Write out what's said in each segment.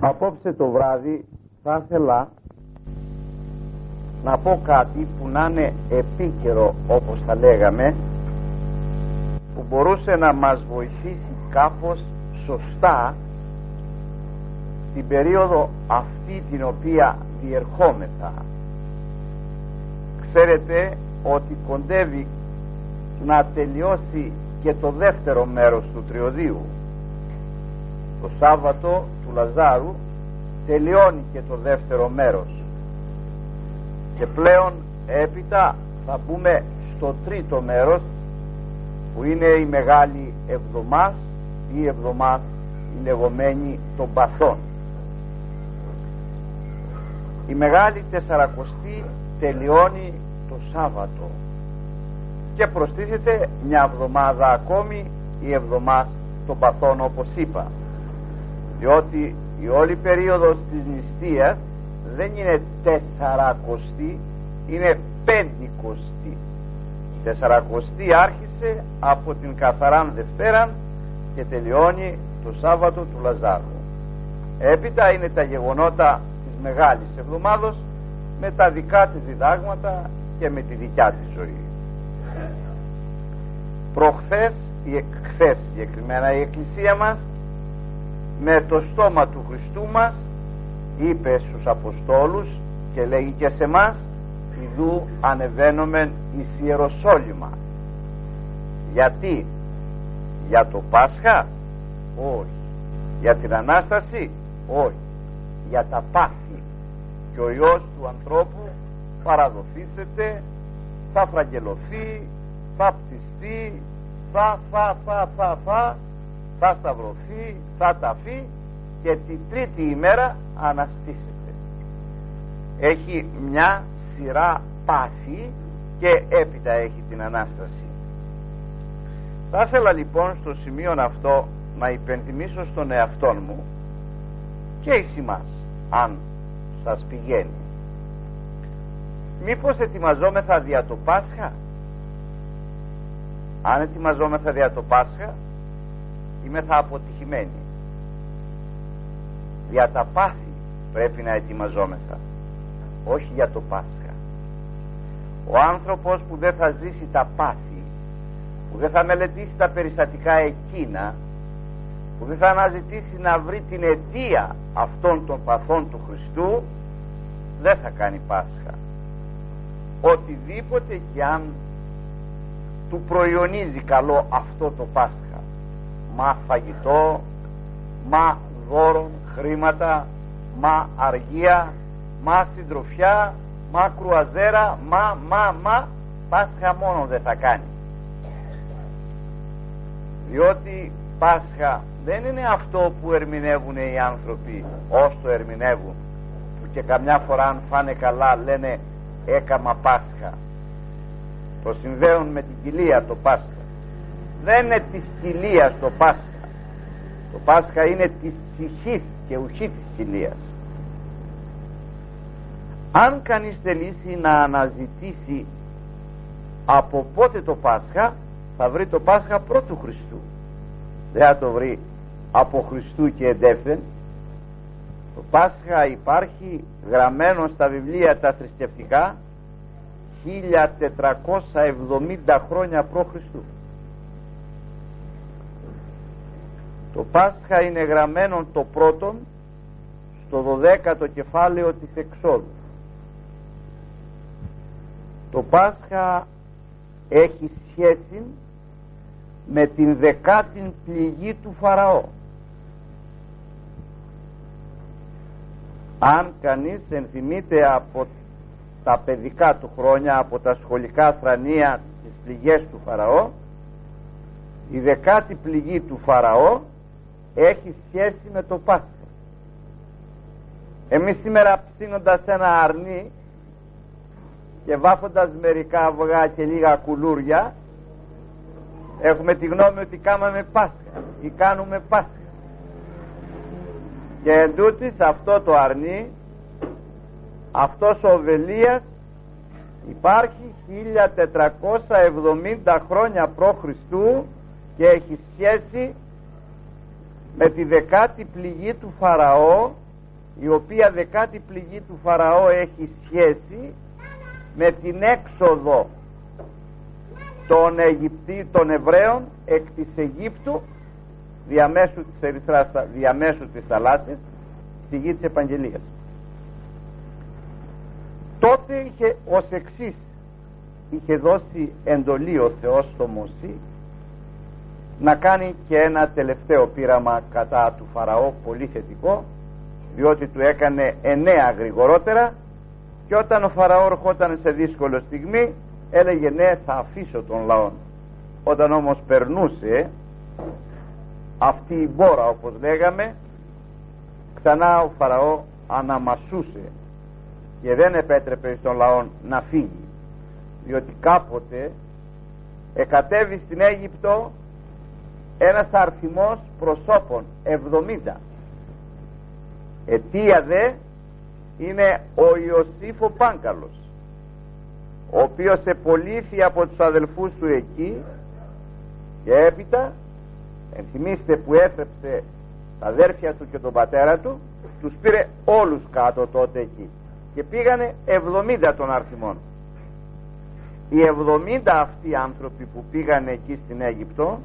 Απόψε το βράδυ θα ήθελα να πω κάτι που να είναι επίκαιρο όπως θα λέγαμε που μπορούσε να μας βοηθήσει κάπως σωστά την περίοδο αυτή την οποία διερχόμεθα. Ξέρετε ότι κοντεύει να τελειώσει και το δεύτερο μέρος του τριωδίου το Σάββατο του Λαζάρου τελειώνει και το δεύτερο μέρος. Και πλέον έπειτα θα μπούμε στο τρίτο μέρος που είναι η Μεγάλη Εβδομάς. Ή Εβδομάς η λεγόμενη των Παθών η Μεγάλη Τεσσαρακοστή τελειώνει το Σάββατο. Και προστίθεται μια εβδομάδα ακόμη η εβδομάς των Παθών όπως είπα διότι η όλη περίοδος της νηστείας δεν είναι τεσσαρακοστή είναι πεντηκοστή τεσσαρακοστή άρχισε από την καθαράν Δευτέρα και τελειώνει το Σάββατο του Λαζάρου. Έπειτα είναι τα γεγονότα της Μεγάλης Εβδομάδος με τα δικά της διδάγματα και με τη δικιά της ζωή. Προχθές η, χθες συγκεκριμένα η Εκκλησία μας με το στόμα του Χριστού μας είπε στους Αποστόλους και λέγει και σε μας ιδού ανεβαίνομεν εις Ιεροσόλυμα γιατί; Για το Πάσχα; Όχι. Για την Ανάσταση; Όχι. Για τα πάθη. Και ο Υιός του ανθρώπου παραδοθήσεται θα φραγγελωθεί θα πτιστεί θα θα θα θα θα θα σταυρωθεί θα ταφεί και τη τρίτη ημέρα αναστήσεται. Έχει μια σειρά πάθη και έπειτα έχει την Ανάσταση. Θα ήθελα λοιπόν στο σημείο αυτό να υπενθυμίσω στον εαυτό μου και εις μας αν σας πηγαίνει. Μήπως ετοιμαζόμεθα δια το Πάσχα; Αν ετοιμαζόμεθα δια το Πάσχα είμαι θα αποτυχημένοι για τα πάθη πρέπει να ετοιμαζόμεθα όχι για το Πάσχα. Ο άνθρωπος που δεν θα ζήσει τα πάθη που δεν θα μελετήσει τα περιστατικά εκείνα που δεν θα αναζητήσει να βρει την αιτία αυτών των παθών του Χριστού δεν θα κάνει Πάσχα. Οτιδήποτε και αν του προϊονίζει καλό αυτό το Πάσχα μα φαγητό μα δώρον χρήματα μα αργία μα συντροφιά μα κρουαζέρα μα μα μα Πάσχα μόνο δεν θα κάνει. Διότι Πάσχα δεν είναι αυτό που ερμηνεύουν οι άνθρωποι όσο ερμηνεύουν. Που και καμιά φορά αν φάνε καλά λένε έκαμα Πάσχα το συνδέουν με την κοιλία το Πάσχα δεν είναι της κοιλίας το Πάσχα. Το Πάσχα είναι της ψυχής και ουχή της κοιλίας αν κανείς θελήσει να αναζητήσει από πότε το Πάσχα θα βρει το Πάσχα πρώτου Χριστού. Δεν θα το βρει από Χριστού και εντεύθεν. Το Πάσχα υπάρχει γραμμένο στα βιβλία τα θρησκευτικά 1470 χρόνια π.Χ. Το Πάσχα είναι γραμμένο το πρώτον στο 12ο κεφάλαιο της Εξόδου. Το Πάσχα έχει σχέση με την δεκάτη πληγή του Φαραώ. Αν κανείς ενθυμείται από τα παιδικά του χρόνια από τα σχολικά θρανία τις πληγές του Φαραώ η δεκάτη πληγή του Φαραώ έχει σχέση με το Πάσχα εμείς σήμερα ψήνοντας ένα αρνί και βάφοντας μερικά αυγά και λίγα κουλούρια έχουμε τη γνώμη ότι κάναμε Πάσχα ή κάνουμε Πάσχα και εντούτοις αυτό το αρνί αυτός ο Βελίας υπάρχει 1470 χρόνια π.Χ. και έχει σχέση με τη δεκάτη πληγή του Φαραώ η οποία δεκάτη πληγή του Φαραώ έχει σχέση με την έξοδο των Αιγυπτή, των Εβραίων εκ της Αιγύπτου διαμέσου της Ερυθράς, διαμέσου της θαλάσσης στη γη της Επαγγελίας. Τότε είχε ως εξής είχε δώσει εντολή ο Θεός στο Μωσή να κάνει και ένα τελευταίο πείραμα κατά του Φαραώ πολύ θετικό διότι του έκανε εννέα γρηγορότερα και όταν ο Φαραώ ερχόταν σε δύσκολο στιγμή έλεγε ναι θα αφήσω τον λαό όταν όμως περνούσε αυτή η μπόρα όπως λέγαμε ξανά ο Φαραώ αναμασούσε και δεν επέτρεπε στον λαό να φύγει διότι κάποτε εκατέβει στην Αίγυπτο ένας αριθμός προσώπων 70 αιτία δε είναι ο Ιωσήφ Πάνκαλος ο οποίος επολύθη από τους αδελφούς του εκεί και έπειτα ενθυμίστε που έθρεψε τα αδέρφια του και τον πατέρα του τους πήρε όλους κάτω τότε εκεί και πήγανε 70 των αριθμών. Οι 70 αυτοί άνθρωποι που πήγανε εκεί στην Αίγυπτο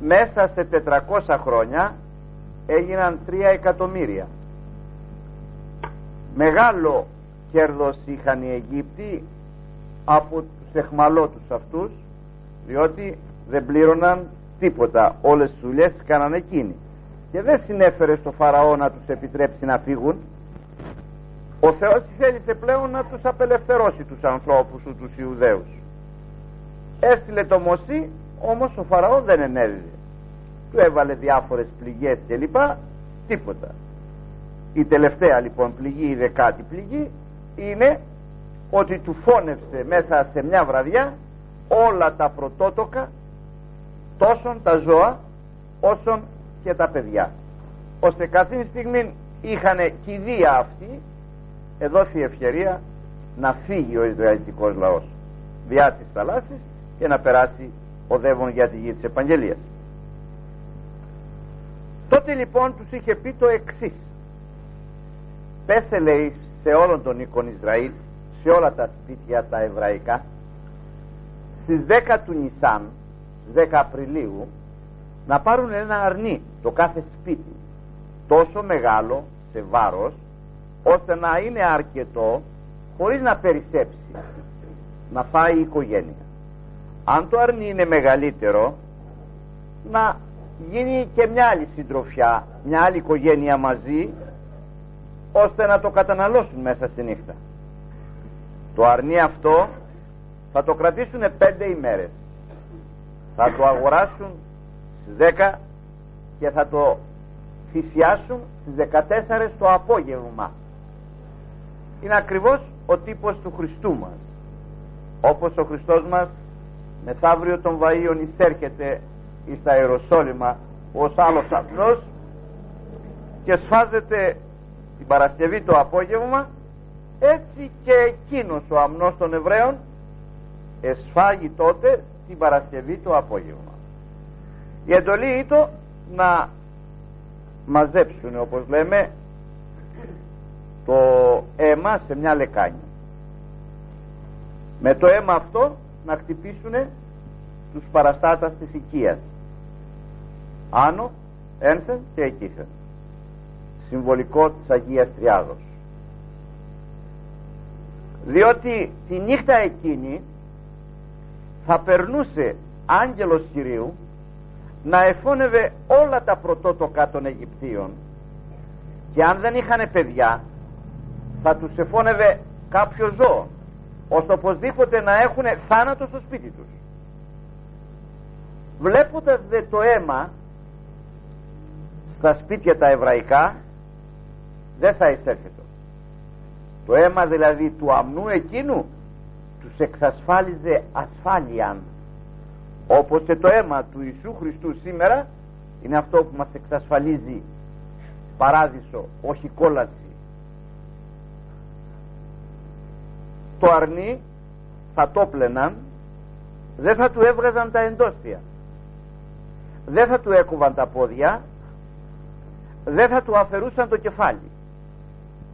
μέσα σε 400 χρόνια έγιναν 3 εκατομμύρια. Μεγάλο κέρδος είχαν οι Αιγύπτιοι από τους εχμαλώτους αυτούς διότι δεν πλήρωναν τίποτα. Όλες τις δουλειές κάνανε εκείνοι. Και δεν συνέφερε στο Φαραώ να τους επιτρέψει να φύγουν. Ο Θεός θέλησε πλέον να τους απελευθερώσει τους ανθρώπους του τους Ιουδαίους. Έστειλε το Μωσή όμως ο Φαραώς δεν ενέδιδε του έβαλε διάφορες πληγές και λοιπά τίποτα. Η τελευταία λοιπόν πληγή η δεκάτη πληγή είναι ότι του φώνευσε μέσα σε μια βραδιά όλα τα πρωτότοκα τόσον τα ζώα όσον και τα παιδιά. Ώστε καθήν στιγμή είχαν κηδεία αυτοί εδόθη η ευκαιρία να φύγει ο Ισραηλιτικός λαός διά της θαλάσσης και να περάσει οδεύον για τη γη της Επαγγελίας. Τότε λοιπόν τους είχε πει το εξής. Πέσε λέει σε όλον τον οίκον Ισραήλ σε όλα τα σπίτια τα εβραϊκά στις 10 του Νισάν 10 Απριλίου να πάρουν ένα αρνί το κάθε σπίτι τόσο μεγάλο σε βάρος ώστε να είναι αρκετό χωρίς να περισσέψει να φάει η οικογένεια αν το αρνί είναι μεγαλύτερο να γίνει και μια άλλη συντροφιά μια άλλη οικογένεια μαζί ώστε να το καταναλώσουν μέσα στη νύχτα. Το αρνί αυτό θα το κρατήσουν πέντε ημέρες. Θα το αγοράσουν στις 10 και θα το θυσιάσουν στις 14 το απόγευμα. Είναι ακριβώς ο τύπος του Χριστού μας. Όπως ο Χριστός μας μεθαύριο των Βαΐων εισέρχεται εις τα Ιεροσόλυμα ως άλλος απλός και σφάζεται την Παρασκευή το απόγευμα έτσι και εκείνος ο αμνός των Εβραίων εσφάγει τότε την Παρασκευή το απόγευμα. Η εντολή ήταν να μαζέψουν όπως λέμε το αίμα σε μια λεκάνη. Με το αίμα αυτό να χτυπήσουν τους παραστάτας της οικίας. Άνω, ένθεν και εκείθεν. Συμβολικό της Αγίας Τριάδος. Διότι τη νύχτα εκείνη θα περνούσε άγγελος Κυρίου να εφώνευε όλα τα πρωτότοκα των Αιγυπτίων και αν δεν είχαν παιδιά θα τους εφώνευε κάποιος ζώο ώστε οπωσδήποτε να έχουν θάνατο στο σπίτι τους. Βλέποντας δε το αίμα στα σπίτια τα εβραϊκά δεν θα εισέρχεται. Το αίμα δηλαδή του αμνού εκείνου τους εξασφάλιζε ασφάλεια όπως και το αίμα του Ιησού Χριστού σήμερα είναι αυτό που μας εξασφαλίζει παράδεισο όχι κόλαση το αρνί θα το πλέναν δεν θα του έβγαζαν τα εντόστια. Δεν θα του έκουβαν τα πόδια δεν θα του αφαιρούσαν το κεφάλι.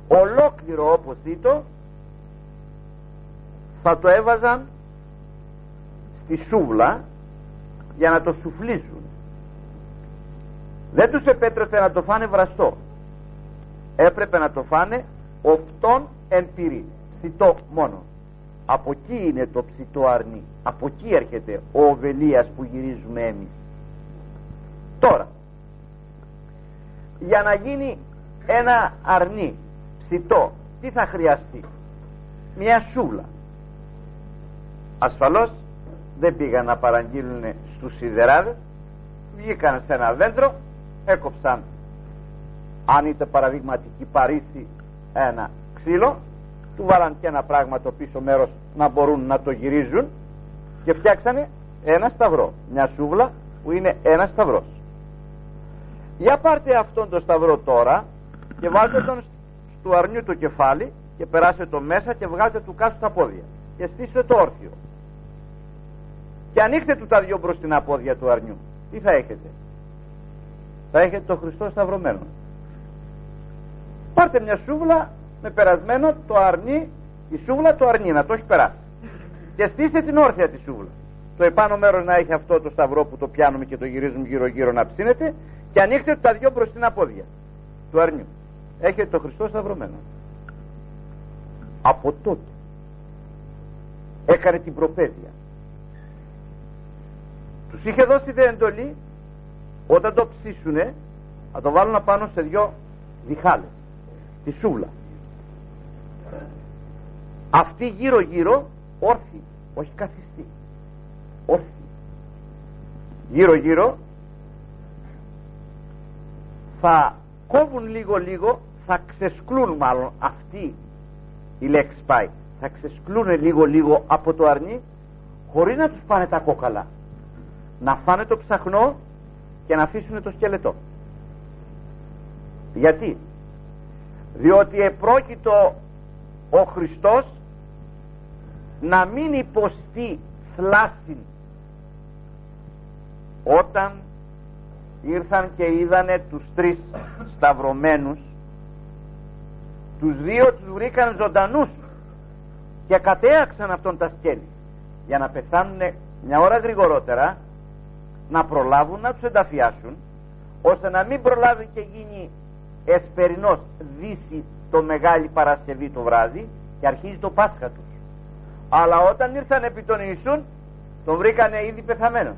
Ολόκληρο όπως ήτο θα το έβαζαν στη σούβλα για να το σουφλίζουν. Δεν τους επέτρεπε να το φάνε βραστό. Έπρεπε να το φάνε οφτόν εν πυρή ψητό μόνο. Από εκεί είναι το ψητό αρνί. Από εκεί έρχεται ο οβελίας που γυρίζουμε εμείς. Τώρα για να γίνει ένα αρνί ψητό τι θα χρειαστεί; Μια σούλα. Ασφαλώς δεν πήγαν να παραγγείλουν στους σιδεράδες. Βγήκαν σε ένα δέντρο έκοψαν αν είτε παραδειγματική Παρίσι ένα ξύλο του βάλαν και ένα πράγμα το πίσω μέρος να μπορούν να το γυρίζουν και φτιάξανε ένα σταυρό μια σούβλα που είναι ένα σταυρός. Για πάρτε αυτόν τον σταυρό τώρα και βάλτε τον του αρνιού το κεφάλι και περάστε το μέσα και βγάλτε του κάτω τα πόδια και στήστε το όρθιο. Και ανοίξτε του τα δυο μπροστινά πόδια του αρνιού. Τι θα έχετε; Θα έχετε το Χριστό σταυρωμένο. Πάρτε μια σούβλα με περασμένο το αρνί η σούβλα το αρνί να το έχει περάσει. Και στήστε την όρθια τη σούβλα. Το επάνω μέρος να έχει αυτό το σταυρό που το πιάνουμε και το γυρίζουμε γύρω γύρω να ψήνεται και ανοίξτε τα δυο μπροστινά πόδια του αρνιού. Έχετε το Χριστό σταυρωμένο. Από τότε έκανε την προπαίδεια. Τους είχε δώσει δε εντολή όταν το ψήσουνε να το βάλουν απάνω σε δυο διχάλες. Τη σούβλα αυτή γύρω γύρω όρθιοι όχι καθιστή όρθιοι. Γύρω γύρω θα κόβουν λίγο λίγο θα ξεσκλούν μάλλον αυτή η λέξη πάει θα ξεσκλούν λίγο λίγο από το αρνί χωρίς να τους πάνε τα κόκαλα. Να φάνε το ψαχνό και να αφήσουν το σκελετό. Γιατί; Διότι επρόκειτο ο Χριστός να μην υποστεί θλάση όταν ήρθαν και είδανε τους τρεις σταυρωμένους τους δύο τους βρήκαν ζωντανούς και κατέαξαν αυτόν τα σκέλη. Για να πεθάνουν μια ώρα γρηγορότερα να προλάβουν να τους ενταφιάσουν ώστε να μην προλάβει και γίνει εσπερινός δύση το Μεγάλη Παρασκευή το βράδυ και αρχίζει το Πάσχα τους. Αλλά όταν ήρθαν επί των Ιησούν τον βρήκανε ήδη πεθαμένος.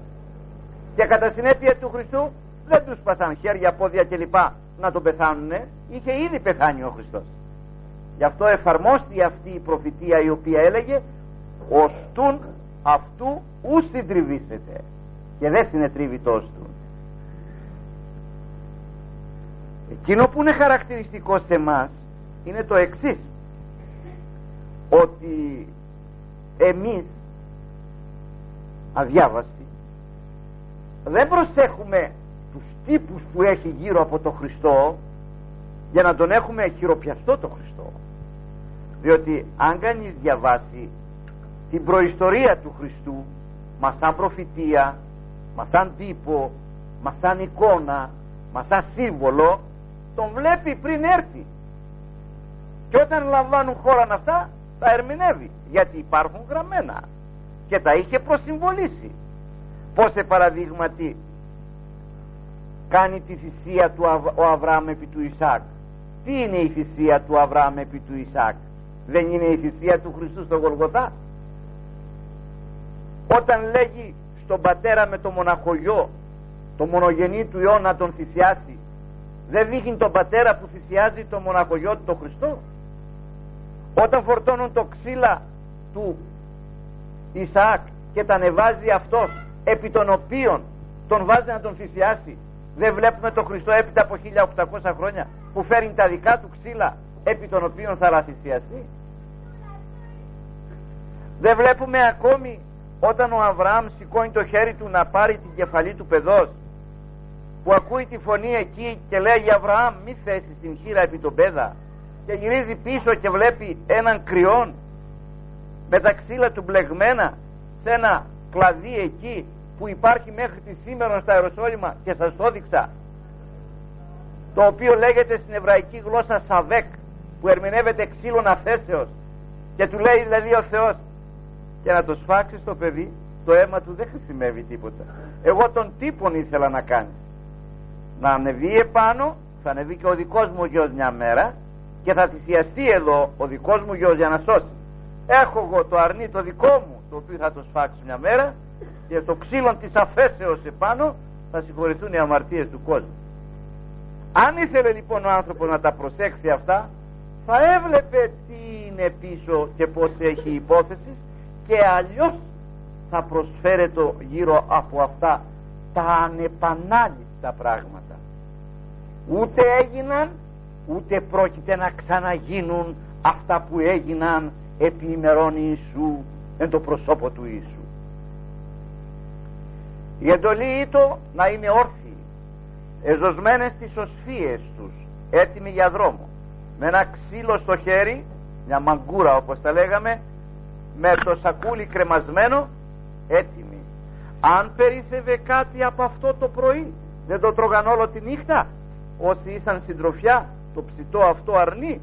Και κατά συνέπεια του Χριστού δεν τους πασαν χέρια, πόδια κλπ. Να τον πεθάνουνε. Είχε ήδη πεθάνει ο Χριστός. Γι' αυτό εφαρμόστη αυτή η προφητεία η οποία έλεγε οστούν αυτού ους συντριβήσετε και δεν συνετρίβει το οστούν εκείνο που είναι χαρακτηριστικό σε εμάς είναι το εξής. Ότι εμείς αδιάβαστοι δεν προσέχουμε τους τύπους που έχει γύρω από το Χριστό για να τον έχουμε χειροπιαστό το Χριστό. Διότι αν κανείς διαβάσει την προϊστορία του Χριστού μας σαν προφητεία μας σαν τύπο μας σαν εικόνα μας σαν σύμβολο τον βλέπει πριν έρθει και όταν λαμβάνουν χώρα αυτά τα ερμηνεύει γιατί υπάρχουν γραμμένα και τα είχε προσυμβολήσει. Πως σε παραδείγματι κάνει τη θυσία του ο Αβραάμ επί του Ισάκ. Τι είναι η θυσία του Αβραάμ επί του Ισάκ; Δεν είναι η θυσία του Χριστού στο Γολγοθά όταν λέγει στον πατέρα με το μοναχογιό το μονογενή του Υιό να τον θυσιάσει δεν δείχνει τον πατέρα που θυσιάζει το μοναχογιό του το Χριστό; Όταν φορτώνουν το ξύλα του Ισαάκ και τα ανεβάζει αυτός επί των οποίων τον βάζει να τον θυσιάσει δεν βλέπουμε τον Χριστό έπειτα από 1800 χρόνια που φέρνει τα δικά του ξύλα επί των οποίων θα λαθυσιαστεί δεν βλέπουμε ακόμη όταν ο Αβραάμ σηκώνει το χέρι του να πάρει την κεφαλή του παιδός που ακούει τη φωνή εκεί και λέει Αβραάμ μη θέσεις την χείρα επί τον πέδα και γυρίζει πίσω και βλέπει έναν κρυόν με τα ξύλα του μπλεγμένα σε ένα κλαδί εκεί που υπάρχει μέχρι τη σήμερα στα Αεροσόλυμα και σας το έδειξα το οποίο λέγεται στην εβραϊκή γλώσσα σαβέκ που ερμηνεύεται ξύλων αφέσεως και του λέει δηλαδή ο Θεός και να το σφάξεις το παιδί το αίμα του δεν χρησιμεύει τίποτα. Εγώ τον τύπον ήθελα να κάνεις. Να ανεβεί επάνω θα ανεβεί και ο δικός μου γιος μια μέρα και θα θυσιαστεί εδώ ο δικός μου γιος για να σώσει. Έχω εγώ το αρνί το δικό μου το οποίο θα το σφάξω μια μέρα και το ξύλο της αφέσεως επάνω θα συγχωρηθούν οι αμαρτίες του κόσμου. Αν ήθελε λοιπόν ο άνθρωπος να τα προσέξει αυτά θα έβλεπε τι είναι πίσω και πως έχει υπόθεση και αλλιώς θα προσφέρεται γύρω από αυτά τα ανεπανάληπτα πράγματα. Ούτε έγιναν ούτε πρόκειται να ξαναγίνουν αυτά που έγιναν επί ημερών Ιησού εν το προσώπο του Ιησού. Η εντολή ήτο να είναι όρθιοι εζωσμένες τις οσφίες τους έτοιμοι για δρόμο με ένα ξύλο στο χέρι μια μαγκούρα όπως τα λέγαμε με το σακούλι κρεμασμένο έτοιμη αν περίσευε κάτι από αυτό το πρωί δεν το τρώγαν όλο τη νύχτα όσοι ήσαν συντροφιά το ψητό αυτό αρνί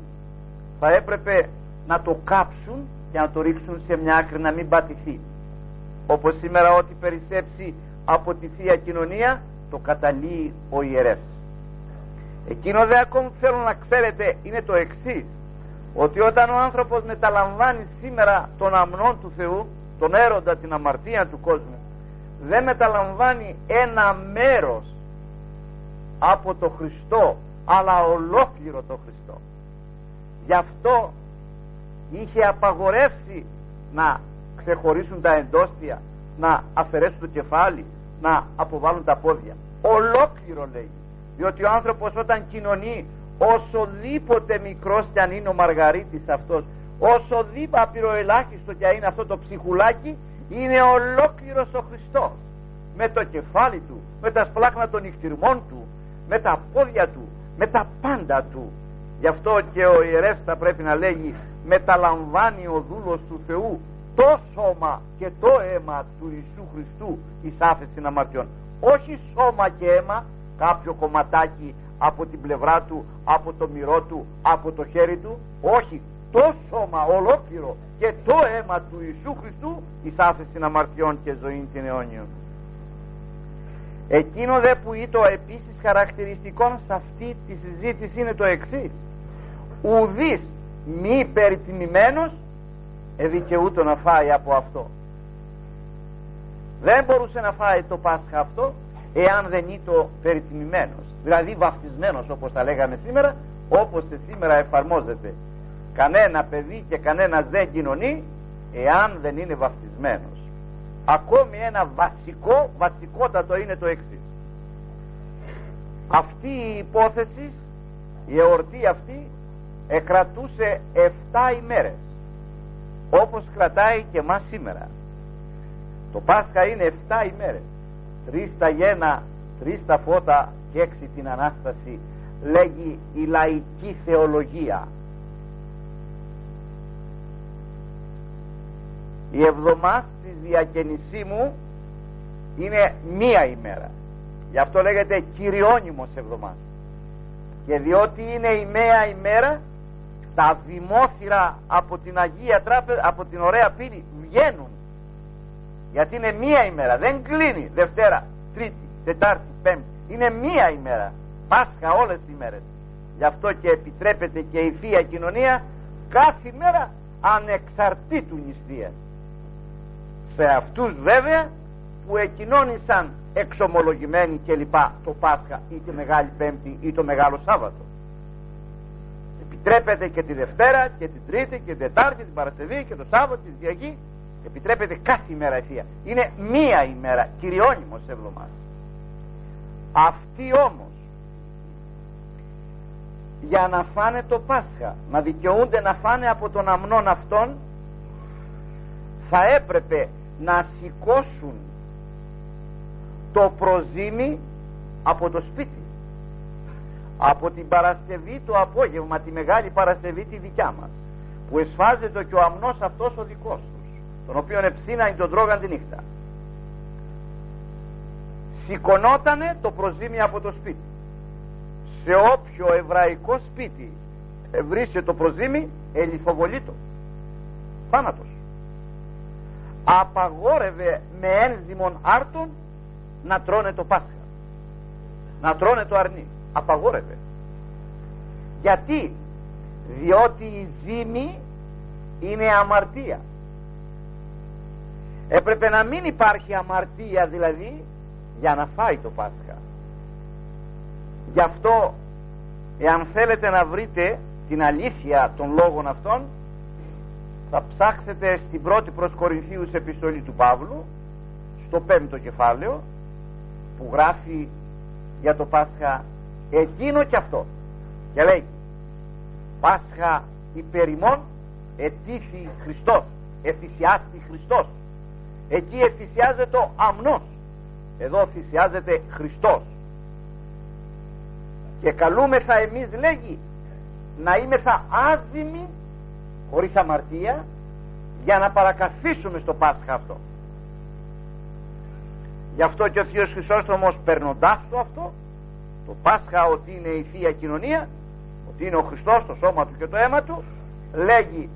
θα έπρεπε να το κάψουν και να το ρίξουν σε μια άκρη να μην πατηθεί. Όπως σήμερα ό,τι περισσέψει από τη Θεία Κοινωνία το καταλύει ο ιερεύς εκείνο δε ακόμη θέλω να ξέρετε είναι το εξής ότι όταν ο άνθρωπος μεταλαμβάνει σήμερα τον αμνόν του Θεού τον έρωτα την αμαρτία του κόσμου δεν μεταλαμβάνει ένα μέρος από το Χριστό αλλά ολόκληρο το Χριστό. Γι' αυτό είχε απαγορεύσει να ξεχωρίσουν τα εντόστια να αφαιρέσουν το κεφάλι να αποβάλουν τα πόδια. Ολόκληρο λέει. Διότι ο άνθρωπος όταν κοινωνεί οσοδήποτε μικρός κι αν είναι ο Μαργαρίτης αυτός οσοδήποτε απειροελάχιστο κι αν είναι αυτό το ψυχουλάκι είναι ολόκληρος ο Χριστός. Με το κεφάλι του με τα σπλάχνα των νυχτυρμών του με τα πόδια του με τα πάντα του. Γι' αυτό και ο ιερεύς θα πρέπει να λέγει μεταλαμβάνει ο δούλος του Θεού το σώμα και το αίμα του Ιησού Χριστού εις άφεση αμαρτιών όχι σώμα και αίμα κάποιο κομματάκι από την πλευρά του από το μυρό του από το χέρι του. Όχι το σώμα ολόκληρο και το αίμα του Ιησού Χριστού εις άφεση αμαρτιών και ζωή την αιώνιον εκείνο δε που είτο επίσης χαρακτηριστικό σε αυτή τη συζήτηση είναι το εξής. Ουδής μη περιτιμημένος εδικαιούτο να φάει από αυτό. Δεν μπορούσε να φάει το Πάσχα αυτό εάν δεν ήταν περιτιμημένος δηλαδή βαφτισμένος όπως τα λέγαμε σήμερα όπως και σήμερα εφαρμόζεται. Κανένα παιδί και κανένα δεν κοινωνεί εάν δεν είναι βαφτισμένος ακόμη ένα βασικό βασικότατο είναι το εξής. αυτή η υπόθεση η εορτή αυτή εκρατούσε 7 ημέρες όπως κρατάει και μας σήμερα. Το Πάσχα είναι 7 ημέρες. Τρεις τα γένα τρεις τα φώτα και έξι την Ανάσταση λέγει η λαϊκή θεολογία η εβδομάδα της διακαινησίμου είναι μία ημέρα. Γι' αυτό λέγεται κυριώνυμος εβδομάδα και διότι είναι η μία ημέρα τα δημόθυρα από την Αγία Τράπεζα από την ωραία πύλη βγαίνουν. Γιατί είναι μία ημέρα. Δεν κλείνει. Δευτέρα, Τρίτη, Τετάρτη, Πέμπτη. Είναι μία ημέρα. Πάσχα όλες οι ημέρες γι' αυτό και επιτρέπεται και η Θεία Κοινωνία κάθε μέρα ανεξαρτήτου νηστείας σε αυτούς βέβαια που εκοινώνησαν εξομολογημένοι κλπ. το Πάσχα ή τη Μεγάλη Πέμπτη ή το Μεγάλο Σάββατο. Επιτρέπεται και τη Δευτέρα και την Τρίτη και την Τετάρτη την Παρασκευή και το Σάββατο τη Διακή επιτρέπεται κάθε ημέρα ευθεία είναι μία ημέρα κυριώνυμος εβδομάδας. Αυτοί όμως για να φάνε το Πάσχα να δικαιούνται να φάνε από τον αμνόν αυτόν θα έπρεπε να σηκώσουν το προζύμι από το σπίτι. Από την Παρασκευή το απόγευμα τη Μεγάλη Παρασκευή τη δικιά μας που εσφάζεται και ο αμνός αυτός ο δικός τους τον οποίο εψήναν τον τρώγαν τη νύχτα. Σηκωνότανε το προζύμι από το σπίτι. Σε όποιο εβραϊκό σπίτι βρίσκεται το προζύμι ελιφοβολήτο θάνατος απαγόρευε με ένδυμον άρτων να τρώνε το Πάσχα. Να τρώνε το αρνί. Απαγόρευε. Γιατί; Διότι η ζήμη είναι αμαρτία. Έπρεπε να μην υπάρχει αμαρτία δηλαδή για να φάει το Πάσχα. Γι' αυτό εάν θέλετε να βρείτε την αλήθεια των λόγων αυτών θα ψάξετε στην πρώτη προς Κορινθίους επιστολή του Παύλου στο πέμπτο κεφάλαιο που γράφει για το Πάσχα εκείνο και αυτό. Και λέει Πάσχα υπερημών ετήθη Χριστός εφησιάστη Χριστός. Εκεί εφησιάζεται ο αμνός εδώ θυσιάζεται Χριστός και καλούμεθα εμείς λέγει να είμεθα άζημοι χωρίς αμαρτία για να παρακαθίσουμε στο Πάσχα αυτό. Γι' αυτό και ο Θείος Χρυσόστομος περνοντάς το αυτό το Πάσχα ότι είναι η Θεία Κοινωνία ότι είναι ο Χριστός το σώμα του και το αίμα του λέγει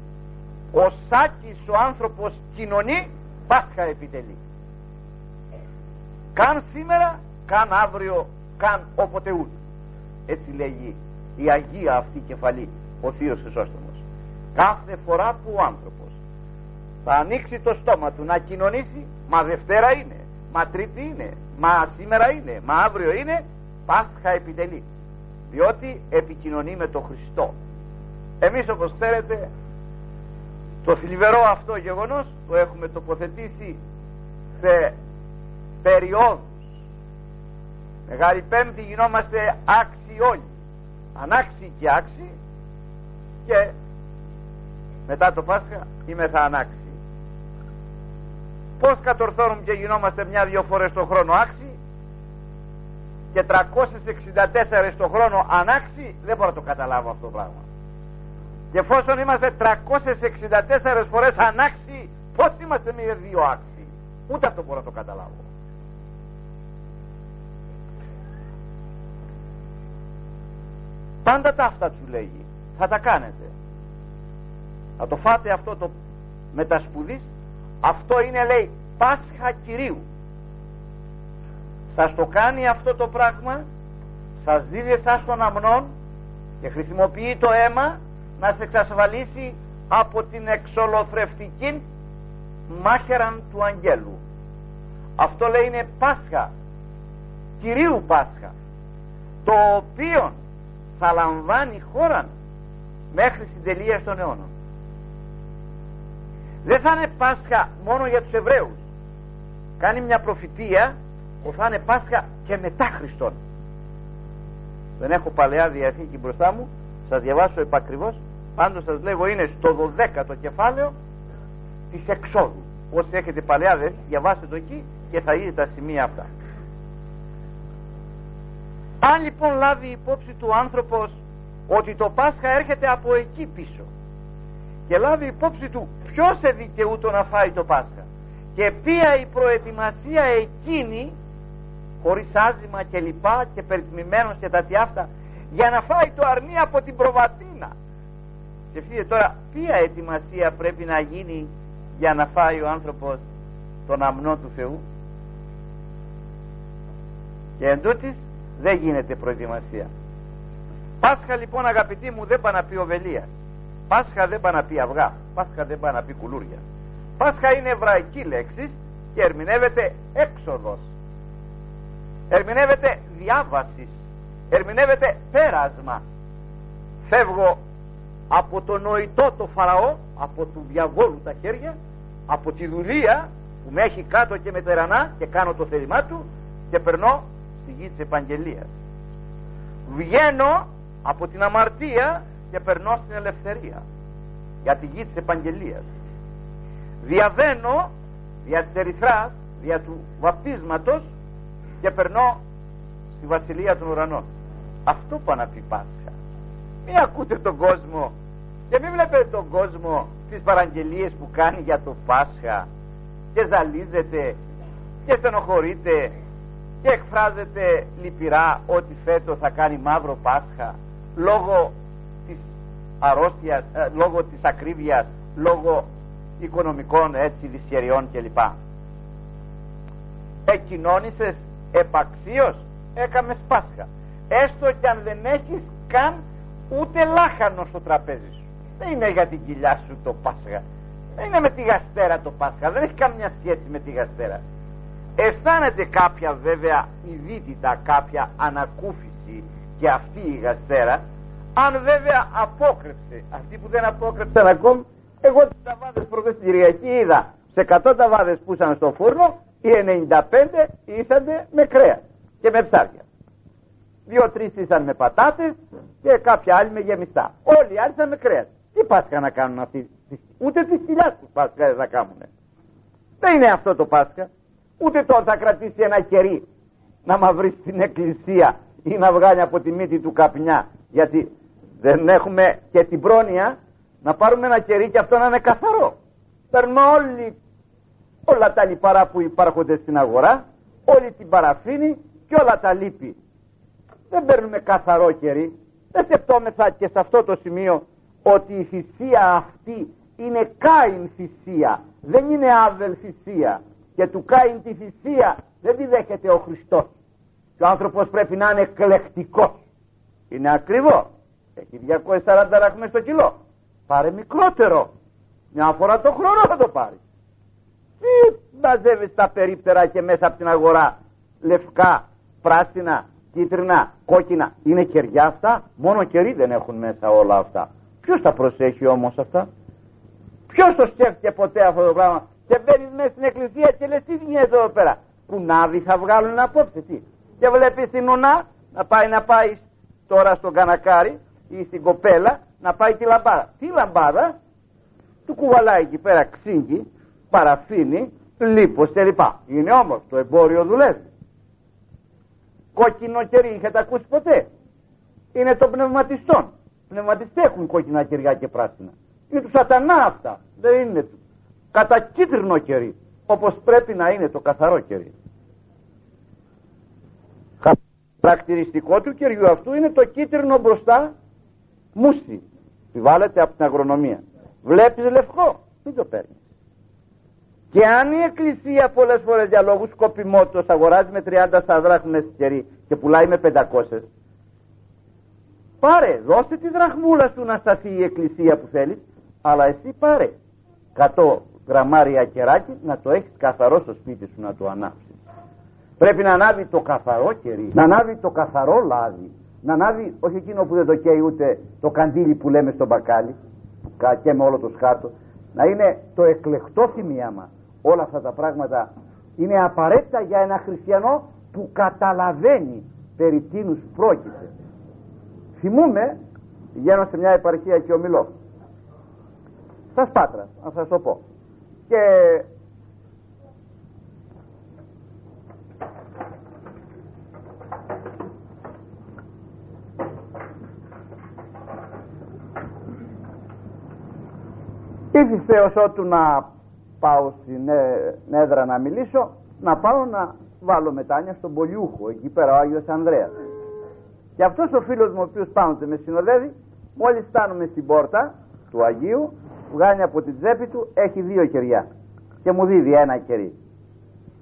ο Σάκης ο άνθρωπος κοινωνεί Πάσχα επιτελεί καν σήμερα καν αύριο καν όποτε ούτε έτσι λέγει η Αγία αυτή κεφαλή ο Θείος Χρυσόστομος κάθε φορά που ο άνθρωπος θα ανοίξει το στόμα του να κοινωνήσει μα Δευτέρα είναι μα Τρίτη είναι μα σήμερα είναι μα αύριο είναι Πάσχα επιτελεί. Διότι επικοινωνεί με τον Χριστό. Εμείς όπως ξέρετε το θλιβερό αυτό γεγονός το έχουμε τοποθετήσει σε περιόδους. Μεγάλη Πέμπτη γινόμαστε άξιοι όλοι. Ανάξιοι και άξιοι και μετά το Πάσχα είμαι θα ανάξιοι πως κατορθώνουμε και γινόμαστε μια-δυο φορές το χρόνο άξιοι και 364 το χρόνο ανάξιοι δεν μπορώ να το καταλάβω αυτό το πράγμα. Και εφόσον είμαστε 364 φορές ανάξιοι πως είμαστε με δύο άξιοι. Ούτε αυτό μπορώ να το καταλάβω. Πάντα τα αυτά σου λέγει. Θα τα κάνετε θα το φάτε αυτό το μετασπουδής αυτό είναι λέει Πάσχα Κυρίου. Σας το κάνει αυτό το πράγμα σας δίδει εσάς των αμνών και χρησιμοποιεί το αίμα να σε εξασφαλίσει από την εξολοθρευτική μάχεραν του αγγέλου. Αυτό λέει είναι Πάσχα Κυρίου Πάσχα το οποίο θα λαμβάνει χώρα μέχρι στην τελεία των αιώνων δεν θα είναι Πάσχα μόνο για τους Εβραίους. Κάνει μια προφητεία που θα είναι Πάσχα και μετά Χριστόν. Δεν έχω παλαιά διαθήκη μπροστά μου. Σας διαβάσω επακριβώς. Πάντως σας λέγω είναι στο 12ο κεφάλαιο της εξόδου. Όσοι έχετε παλαιά διαθήκη διαβάστε το εκεί και θα είδετε τα σημεία αυτά. Αν λοιπόν λάβει υπόψη του άνθρωπος ότι το Πάσχα έρχεται από εκεί πίσω και λάβει υπόψη του ποιος δικαιούτο να φάει το Πάσχα. Και ποια η προετοιμασία εκείνη χωρίς άζημα και λοιπά και περιτμημένος και τα αυτά για να φάει το αρνί από την προβατίνα. Σκεφτείτε τώρα ποια ετοιμασία πρέπει να γίνει για να φάει ο άνθρωπος τον αμνό του Θεού. Και εν δεν γίνεται προετοιμασία. Πάσχα λοιπόν αγαπητοί μου δεν πάει να πει οβελία Πάσχα δεν πάει να πει αυγά Πάσχα δεν πάει να πει κουλούρια. Πάσχα είναι εβραϊκή λέξη και ερμηνεύεται έξοδος. Ερμηνεύεται διάβασης. Ερμηνεύεται πέρασμα. Φεύγω από το νοητό το φαραώ από του διαβόλου τα χέρια από τη δουλεία που με έχει κάτω και με τερανά και κάνω το θέλημά του και περνώ στη γη της επαγγελίας. Βγαίνω από την αμαρτία και περνώ στην ελευθερία για τη γη της επαγγελίας. Διαβαίνω δια της ερυθράς δια του βαπτίσματος και περνώ στη βασιλεία των ουρανών. Αυτό που να πει Πάσχα. Μην ακούτε τον κόσμο και μην βλέπετε τον κόσμο τις παραγγελίες που κάνει για το Πάσχα και ζαλίζεται και στενοχωρείται και εκφράζεται λυπηρά ότι φέτος θα κάνει μαύρο Πάσχα λόγω της αρρώστιας, ε, λόγω της ακρίβειας, λόγω οικονομικών έτσι δυσχεριών κλπ. Εκοινώνησες επαξίως έκαμες Πάσχα. Έστω και αν δεν έχεις καν ούτε λάχανο στο τραπέζι σου. Δεν είναι για την κοιλιά σου το Πάσχα. Δεν είναι με τη γαστέρα το Πάσχα. Δεν έχει καμιά σχέση με τη γαστέρα. Αισθάνεται κάποια βέβαια ειδίτητα κάποια ανακούφιση και αυτή η γαστέρα αν βέβαια απόκρυψε αυτοί που δεν απόκρυψαν ακόμη εγώ τις ταβάδες προχθές στην Κυριακή είδα σε 100 ταβάδες που ήσαν στο φούρνο οι 95 ήσαν με κρέα και με ψάρια. Δύο-τρει ήσαν με πατάτες και κάποια άλλοι με γεμιστά. Όλοι οι άλλοι ήσαν με κρέας. Τι Πάσχα να κάνουν αυτοί ούτε τις χιλιάς τους Πάσχα δεν θα κάνουν δεν είναι αυτό το Πάσχα. Ούτε τώρα θα κρατήσει ένα κερί να μαυρίσει στην εκκλησία ή να βγάλει από τη μύτη του καπνιά γιατί δεν έχουμε και την πρόνοια να πάρουμε ένα κερί και αυτό να είναι καθαρό. Παίρνουμε όλοι όλα τα λιπαρά που υπάρχονται στην αγορά όλη την παραφήνη και όλα τα λύπη δεν παίρνουμε καθαρό κερί. Δεν σκεπτόμεθα και σε αυτό το σημείο ότι η θυσία αυτή είναι κάιν θυσία. Δεν είναι άβελ θυσία. Και του κάιν τη θυσία δεν τη δέχεται ο Χριστός. Και ο άνθρωπος πρέπει να είναι εκλεκτικός. Είναι ακριβός έχει 240 ραχμές στο κιλό. Πάρε μικρότερο. Μια φορά το χρόνο θα το πάρει. Τι μαζεύεις τα περίπτερα και μέσα από την αγορά; Λευκά, πράσινα, κίτρινα, κόκκινα. Είναι κεριά αυτά; Μόνο κερί δεν έχουν μέσα όλα αυτά. Ποιος τα προσέχει όμως αυτά; Ποιος το σκέφτηκε ποτέ αυτό το πράγμα; Και μπαίνεις μέσα στην εκκλησία και λες τι γίνεται εδώ πέρα; Κουνάδι θα βγάλουν απόψε τι; Και βλέπεις την ουνά να πάει να πάει τώρα στον κανακάρι ή στην κοπέλα να πάει τη λαμπάδα. Τι λαμπάδα; Του κουβαλάει εκεί πέρα ξύγκι παραφίνει λίπος κλπ είναι όμως το εμπόριο δουλεύει. Κόκκινο κερί είχατε ακούσει ποτέ; Είναι το πνευματιστών. Πνευματιστές έχουν κόκκινα κεριά και πράσινα. Είναι τους σατανά αυτά. Δεν είναι τους. Κατά κίτρινο κερί όπως πρέπει να είναι το καθαρό κερί. Χαρακτηριστικό του κεριού αυτού είναι το κίτρινο μπροστά μουσι βάλετε από την αγρονομία. Βλέπεις λευκό. Μην το παίρνεις. και αν η εκκλησία πολλές φορές για λόγους σκοπιμότητας αγοράζει με 30 δράχμες κερί και πουλάει με 500 πάρε δώσε τη δραχμούλα σου να σταθεί η εκκλησία που θέλεις αλλά εσύ πάρε 100 γραμμάρια κεράκι να το έχεις καθαρό στο σπίτι σου να το ανάψεις. Πρέπει να ανάβει το καθαρό κερί να ανάβει το καθαρό λάδι να ανάβει όχι εκείνο που δεν το καίει ούτε το καντήλι που λέμε στο μπακάλι που με όλο το σκάτο να είναι το εκλεκτό θυμίαμα. Όλα αυτά τα πράγματα είναι απαραίτητα για ένα χριστιανό που καταλαβαίνει περί τίνους πρόκειται. Θυμούμε πηγαίνω σε μια επαρχία και ομιλώ. Στα Σπάτρα να σας το πω. Και ήρθε ως ότου να πάω στην έδρα να μιλήσω να πάω να βάλω μετάνια στον Πολιούχο εκεί πέρα ο Άγιος Ανδρέας. Και αυτός ο φίλος μου ο οποίος πάνω με συνοδεύει μόλις φτάνουμε στην πόρτα του Αγίου βγάνει από την τσέπη του έχει δύο κεριά και μου δίδει ένα κερί.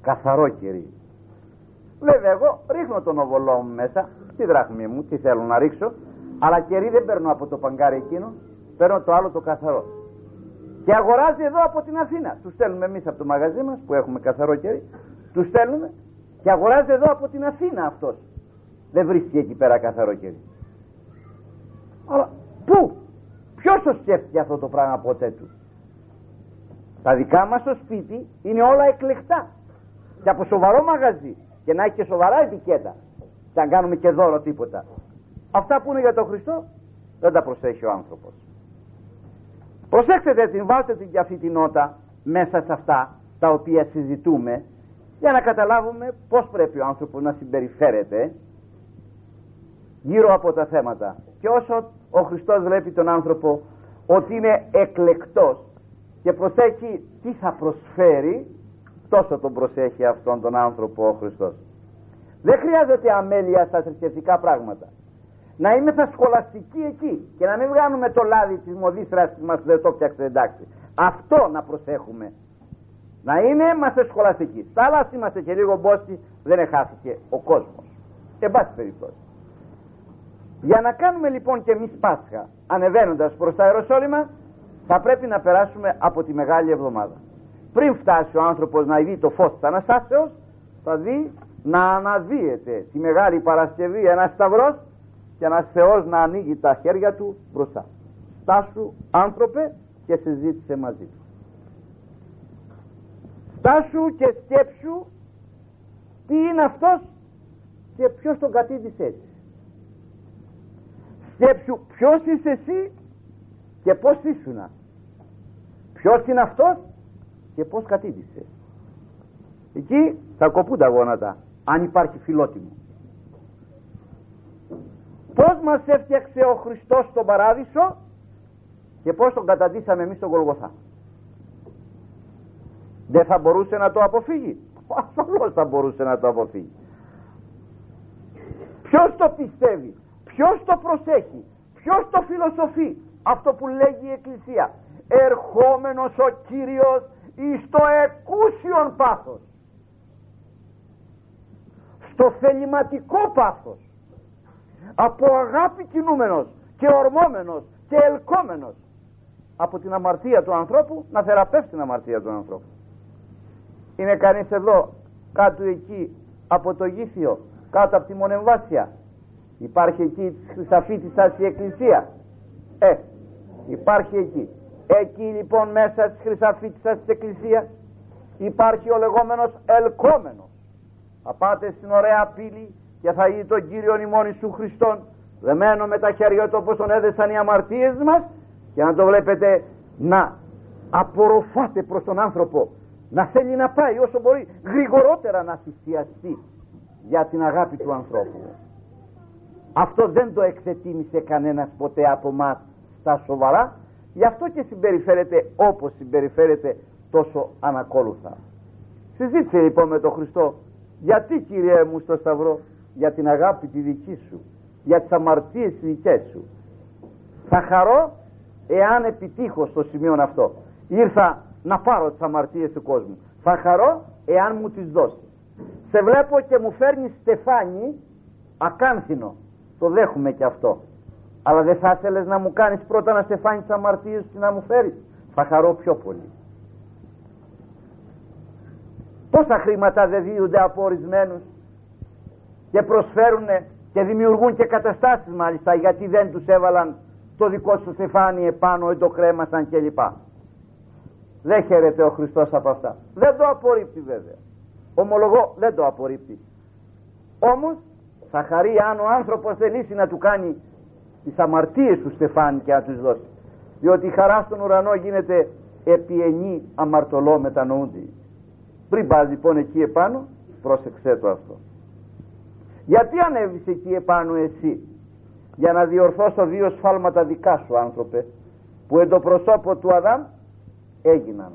Καθαρό κερί. Βέβαια εγώ ρίχνω τον οβολό μου μέσα στη δραχμή μου τι θέλω να ρίξω αλλά κερί δεν παίρνω από το παγκάρι εκείνο παίρνω το άλλο το καθαρό και αγοράζει εδώ από την Αθήνα. Τους στέλνουμε εμείς από το μαγαζί μας που έχουμε καθαρό κερί τους στέλνουμε και αγοράζει εδώ από την Αθήνα αυτός. Δεν βρίσκει εκεί πέρα καθαρό κερί αλλά πού; Ποιος το σκέφτηκε αυτό το πράγμα ποτέ τους; Τα δικά μας στο σπίτι είναι όλα εκλεκτά. Και από σοβαρό μαγαζί και να έχει και σοβαρά ετικέτα και αν κάνουμε και δώρο τίποτα. Αυτά που είναι για τον Χριστό δεν τα προσέχει ο άνθρωπος προσέξτε την βάλτε την και αυτή την νότα μέσα σε αυτά τα οποία συζητούμε για να καταλάβουμε πως πρέπει ο άνθρωπος να συμπεριφέρεται γύρω από τα θέματα. Και όσο ο Χριστός βλέπει τον άνθρωπο ότι είναι εκλεκτός και προσέχει τι θα προσφέρει τόσο τον προσέχει αυτόν τον άνθρωπο ο Χριστός. Δεν χρειάζεται αμέλεια στα θρησκευτικά πράγματα να είμαι θα σχολαστική εκεί και να μην βγάλουμε το λάδι της μοδίστρας που μας δεν το φτιάξε εντάξει. Αυτό να προσέχουμε. Να είναι είμαστε σχολαστικοί. Στα άλλα είμαστε και λίγο μπόστι δεν εχάθηκε ο κόσμος. Εν πάση περιπτώσει. Για να κάνουμε λοιπόν και εμείς Πάσχα ανεβαίνοντας προς τα Ιεροσόλυμα θα πρέπει να περάσουμε από τη Μεγάλη Εβδομάδα. Πριν φτάσει ο άνθρωπος να δει το φως της Αναστάσεως θα δει να αναδύεται τη Μεγάλη Παρασκευή ένα σταυρός και ένα Θεός να ανοίγει τα χέρια του μπροστά. Στάσου άνθρωπε και συζήτησε μαζί του. Στάσου και σκέψου τι είναι αυτός και ποιος τον κατήδησε έτσι. Σκέψου ποιος είσαι εσύ και πως ήσουνα. Ποιος είναι αυτός και πως κατήδησε. Εκεί θα κοπούν τα γόνατα αν υπάρχει φιλότιμο πως μας έφτιαξε ο Χριστός στον παράδεισο και πως τον καταντήσαμε εμείς στον Κολγοθά. Δεν θα μπορούσε να το αποφύγει. Ασφαλώς θα μπορούσε να το αποφύγει. Ποιος το πιστεύει ποιος το προσέχει ποιος το φιλοσοφεί αυτό που λέγει η Εκκλησία. Ερχόμενος ο Κύριος εις το εκούσιον πάθος. Στο θεληματικό πάθος από αγάπη κινούμενος και ορμόμενος και ελκόμενος. Από την αμαρτία του ανθρώπου να θεραπεύσει την αμαρτία του ανθρώπου. Είναι κανείς εδώ κάτω εκεί από το γήθιο κάτω από τη μονεμβάσια. Υπάρχει εκεί της χρυσαφίτισσα η εκκλησία. Ε υπάρχει εκεί. Εκεί λοιπόν μέσα τη χρυσαφίτισσα της εκκλησίας υπάρχει ο λεγόμενος ελκόμενος. Θα πάτε στην ωραία πύλη και θα δει τον Κύριο ημών σου Χριστόν δεμένο με τα χέρια του όπως τον έδεσαν οι αμαρτίες μας και να το βλέπετε να απορροφάτε προς τον άνθρωπο να θέλει να πάει όσο μπορεί γρηγορότερα να θυσιαστεί για την αγάπη του ανθρώπου. Αυτό δεν το εξετίμησε κανένας ποτέ από μας στα σοβαρά γι' αυτό και συμπεριφέρεται όπως συμπεριφέρεται τόσο ανακόλουθα. Συζήτησε λοιπόν με τον Χριστό γιατί Κύριε μου στο Σταυρό για την αγάπη τη δική σου για τις αμαρτίες τις δικές σου. Θα χαρώ εάν επιτύχω στο σημείο αυτό. Ήρθα να πάρω τις αμαρτίες του κόσμου. Θα χαρώ εάν μου τις δώσει. Σε βλέπω και μου φέρνει στεφάνι ακάνθινο. Το δέχομαι και αυτό. Αλλά δεν θα ήθελες να μου κάνεις πρώτα να στεφάνι τις αμαρτίες και να μου φέρεις. Θα χαρώ πιο πολύ. Πόσα χρήματα δεν δίνονται από ορισμένους; Και προσφέρουν και δημιουργούν και καταστάσεις μάλιστα γιατί δεν τους έβαλαν το δικό σου στεφάνι επάνω δεν το κρέμασαν κλπ. Δεν χαίρεται ο Χριστός από αυτά. Δεν το απορρίπτει βέβαια. Ομολογώ δεν το απορρίπτει. Όμως θα χαρεί αν ο άνθρωπος θελήσει να του κάνει τις αμαρτίες του στεφάνι και να τους δώσει. Διότι η χαρά στον ουρανό γίνεται επί ενή αμαρτωλό μετανοούντι πριν πας λοιπόν εκεί επάνω πρόσεξέ το αυτό γιατί ανέβεις εκεί επάνω εσύ για να διορθώσω δύο σφάλματα δικά σου άνθρωπε που εν το προσώπο του Αδάμ έγιναν.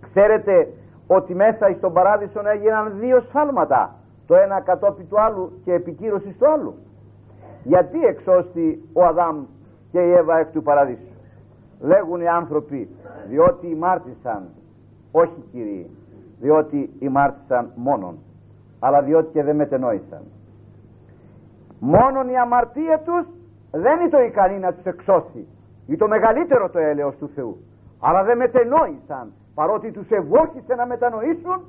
Ξέρετε ότι μέσα στον παράδεισο έγιναν δύο σφάλματα το ένα κατόπι του άλλου και επικύρωσης του άλλου. Γιατί εξώστη ο Αδάμ και η Εύα εκ του παραδείσου. Λέγουν οι άνθρωποι διότι ημάρτησαν όχι κύριοι διότι ημάρτησαν μόνον αλλά διότι και δεν μετενόησαν. Μόνον η αμαρτία τους δεν είναι το ικανή να τους εξώσει ή το μεγαλύτερο το έλεος του Θεού. Αλλά δεν μετενόησαν. Παρότι τους ευόχησε να μετανοήσουν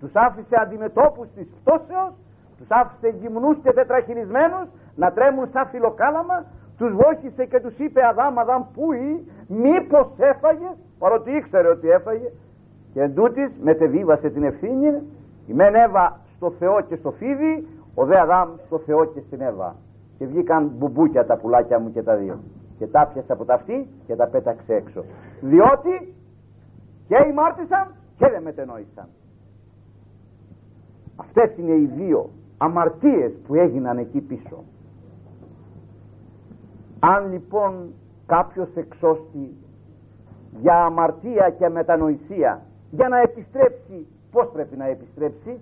τους άφησε αντιμετώπους της πτώσεως τους άφησε γυμνούς και τετραχειρισμένους να τρέμουν σαν φιλοκάλαμα τους βόχησε και τους είπε Αδάμ Αδάμ πού ή μήπως έφαγες; Παρότι ήξερε ότι έφαγε. Και εν τούτης μετεβίβασε την ευθύνη. Η μεν Εύα στο Θεό και στο φίδι ο δε Αδάμ στο Θεό και στην Εύα. Και βγήκαν μπουμπούκια τα πουλάκια μου και τα δύο. Και τα πιάσε από τα αυτή και τα πέταξε έξω. Διότι και ημάρτησαν και δεν μετενόησαν αυτές είναι οι δύο αμαρτίες που έγιναν εκεί πίσω. Αν λοιπόν κάποιος εξώστη για αμαρτία και μετανοησία για να επιστρέψει πως πρέπει να επιστρέψει;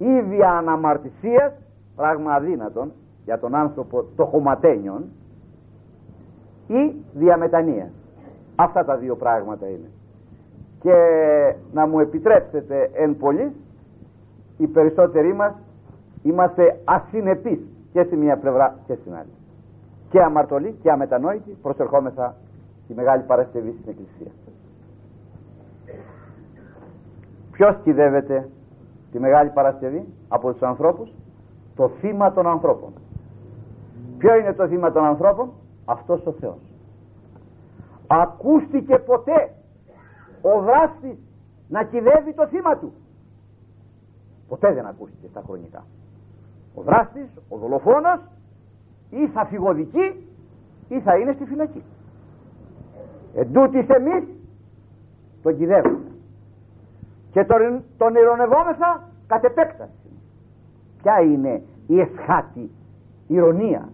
Ή δια αναμαρτησίας πράγμα αδύνατον για τον άνθρωπο το χωματένιον ή διαμετανία. Αυτά τα δύο πράγματα είναι. Και να μου επιτρέψετε εν πολύ οι περισσότεροι μας είμαστε ασυνεπείς και στη μία πλευρά και στην άλλη. Και αμαρτωλοί και αμετανόητοι προσερχόμεθα τη Μεγάλη Παρασκευή στην Εκκλησία. Ποιος κυδεύεται τη Μεγάλη Παρασκευή από τους ανθρώπους το θύμα των ανθρώπων. Ποιο είναι το θύμα των ανθρώπων; Αυτός ο Θεός. Ακούστηκε ποτέ ο δράστης να κυδεύει το θύμα του. Ποτέ δεν ακούστηκε στα χρονικά. Ο δράστης, ο δολοφόνος ή θα φυγοδικεί ή θα είναι στη φυλακή. Εν τούτης εμείς τον κυδεύουμε και τον, τον ηρωνευόμεθα κατ' επέκταση. Ποια είναι η εσχάτη ηρωνία;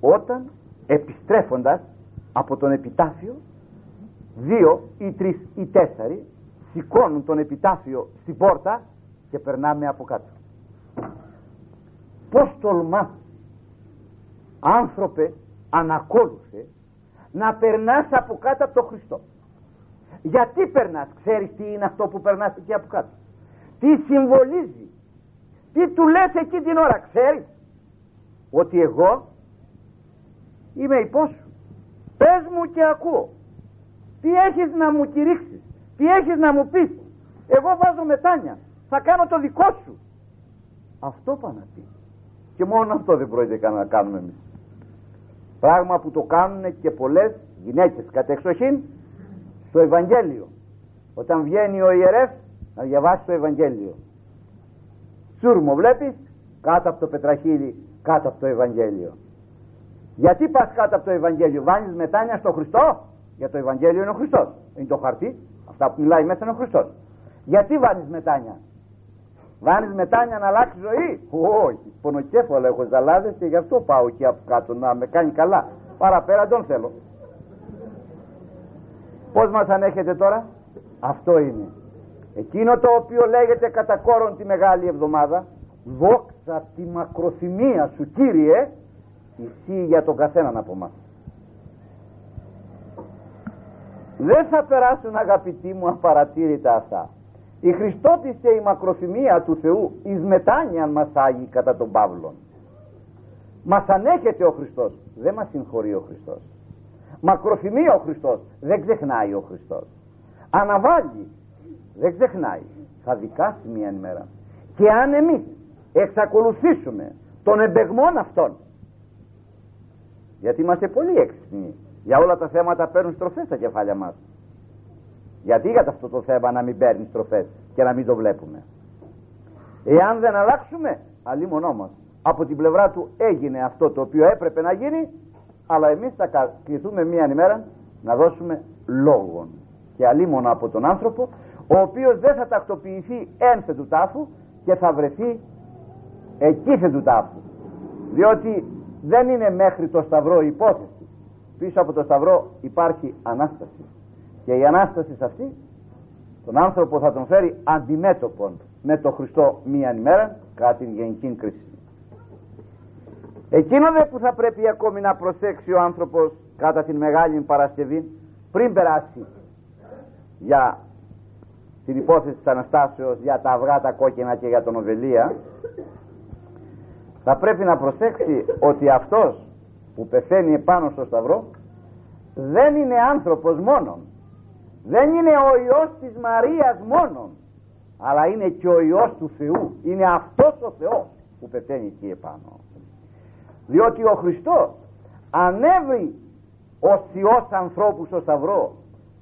Όταν επιστρέφοντας από τον επιτάφιο δύο ή τρεις ή τέσσερι σηκώνουν τον επιτάφιο στην πόρτα και περνάμε από κάτω. Πως τολμά άνθρωπε ανακόλουθε να περνάς από κάτω από τον Χριστό; Γιατί περνάς ξέρεις τι είναι αυτό που περνάς εκεί από κάτω; Τι συμβολίζει; Τι του λες εκεί την ώρα ξέρεις; Ότι εγώ είμαι υπός σου. Πες μου και ακούω. Τι έχεις να μου κηρύξεις; Τι έχεις να μου πεις; Εγώ βάζω μετάνια θα κάνω το δικό σου. Αυτό πάνε να πει. Και μόνο αυτό δεν πρόκειται να κάνουμε εμείς. Πράγμα που το κάνουν και πολλές γυναίκες. Κατ' εξοχήν στο Ευαγγέλιο. Όταν βγαίνει ο ιερεύς να διαβάσει το Ευαγγέλιο. Σούρμο βλέπεις κάτω από το πετραχύλι κάτω από το Ευαγγέλιο. Γιατί πας κάτω από το Ευαγγέλιο βάνεις μετάνια στο Χριστό; Για το Ευαγγέλιο είναι ο Χριστός. Είναι το χαρτί αυτά που μιλάει μέσα είναι ο Χριστός. Γιατί βάνεις μετάνια βάνεις μετάνια να αλλάξει ζωή; Όχι πονοκέφαλο έχω ζαλάδες και γι' αυτό πάω εκεί από κάτω να με κάνει καλά. Παραπέρα τον θέλω πως μας ανέχετε τώρα; Αυτό είναι. Εκείνο το οποίο λέγεται κατά κόρον τη Μεγάλη Εβδομάδα δόξα τη μακροθυμία σου Κύριε ισχύει για τον καθέναν από μας. Δεν θα περάσουν αγαπητοί μου απαρατήρητα αυτά. Η Χριστότης και η μακροθυμία του Θεού εις μετάνοιαν μας άγει κατά τον Παύλον. Μας ανέχεται ο Χριστός. Δεν μας συγχωρεί ο Χριστός μακροθυμία ο Χριστός. Δεν ξεχνάει ο Χριστός. Αναβάλει. Δεν ξεχνάει. Θα δικάσει μια ημέρα και αν εμείς εξακολουθήσουμε τον εμπεγμόν αυτόν γιατί είμαστε πολύ έξυπνοι για όλα τα θέματα παίρνουν στροφές στα κεφάλια μας. Γιατί για αυτό το θέμα να μην παίρνει στροφές και να μην το βλέπουμε. Εάν δεν αλλάξουμε αλλήμωνό μας από την πλευρά του έγινε αυτό το οποίο έπρεπε να γίνει αλλά εμείς θα κληθούμε μία ημέρα να δώσουμε λόγων και αλίμονα από τον άνθρωπο ο οποίος δεν θα τακτοποιηθεί ένθε του τάφου και θα βρεθεί εκεί του τάφου. Διότι δεν είναι μέχρι το σταυρό υπόθεση. Πίσω από το σταυρό υπάρχει Ανάσταση. Και η Ανάσταση αυτή τον άνθρωπο θα τον φέρει αντιμέτωπον με τον Χριστό μία ημέρα κατά την γενική κρίση εκείνο δε που θα πρέπει ακόμη να προσέξει ο άνθρωπος κατά την Μεγάλη Παρασκευή πριν περάσει για την υπόθεση της Αναστάσεως για τα αυγά τα κόκκινα και για τον Οβελία θα πρέπει να προσέξει ότι αυτός που πεθαίνει επάνω στο σταυρό δεν είναι άνθρωπος μόνον. Δεν είναι ο Υιός της Μαρίας μόνον αλλά είναι και ο Υιός του Θεού. Είναι αυτός ο Θεός που πεθαίνει εκεί επάνω διότι ο Χριστός ανέβη ο Θεός ανθρώπους στο σταυρό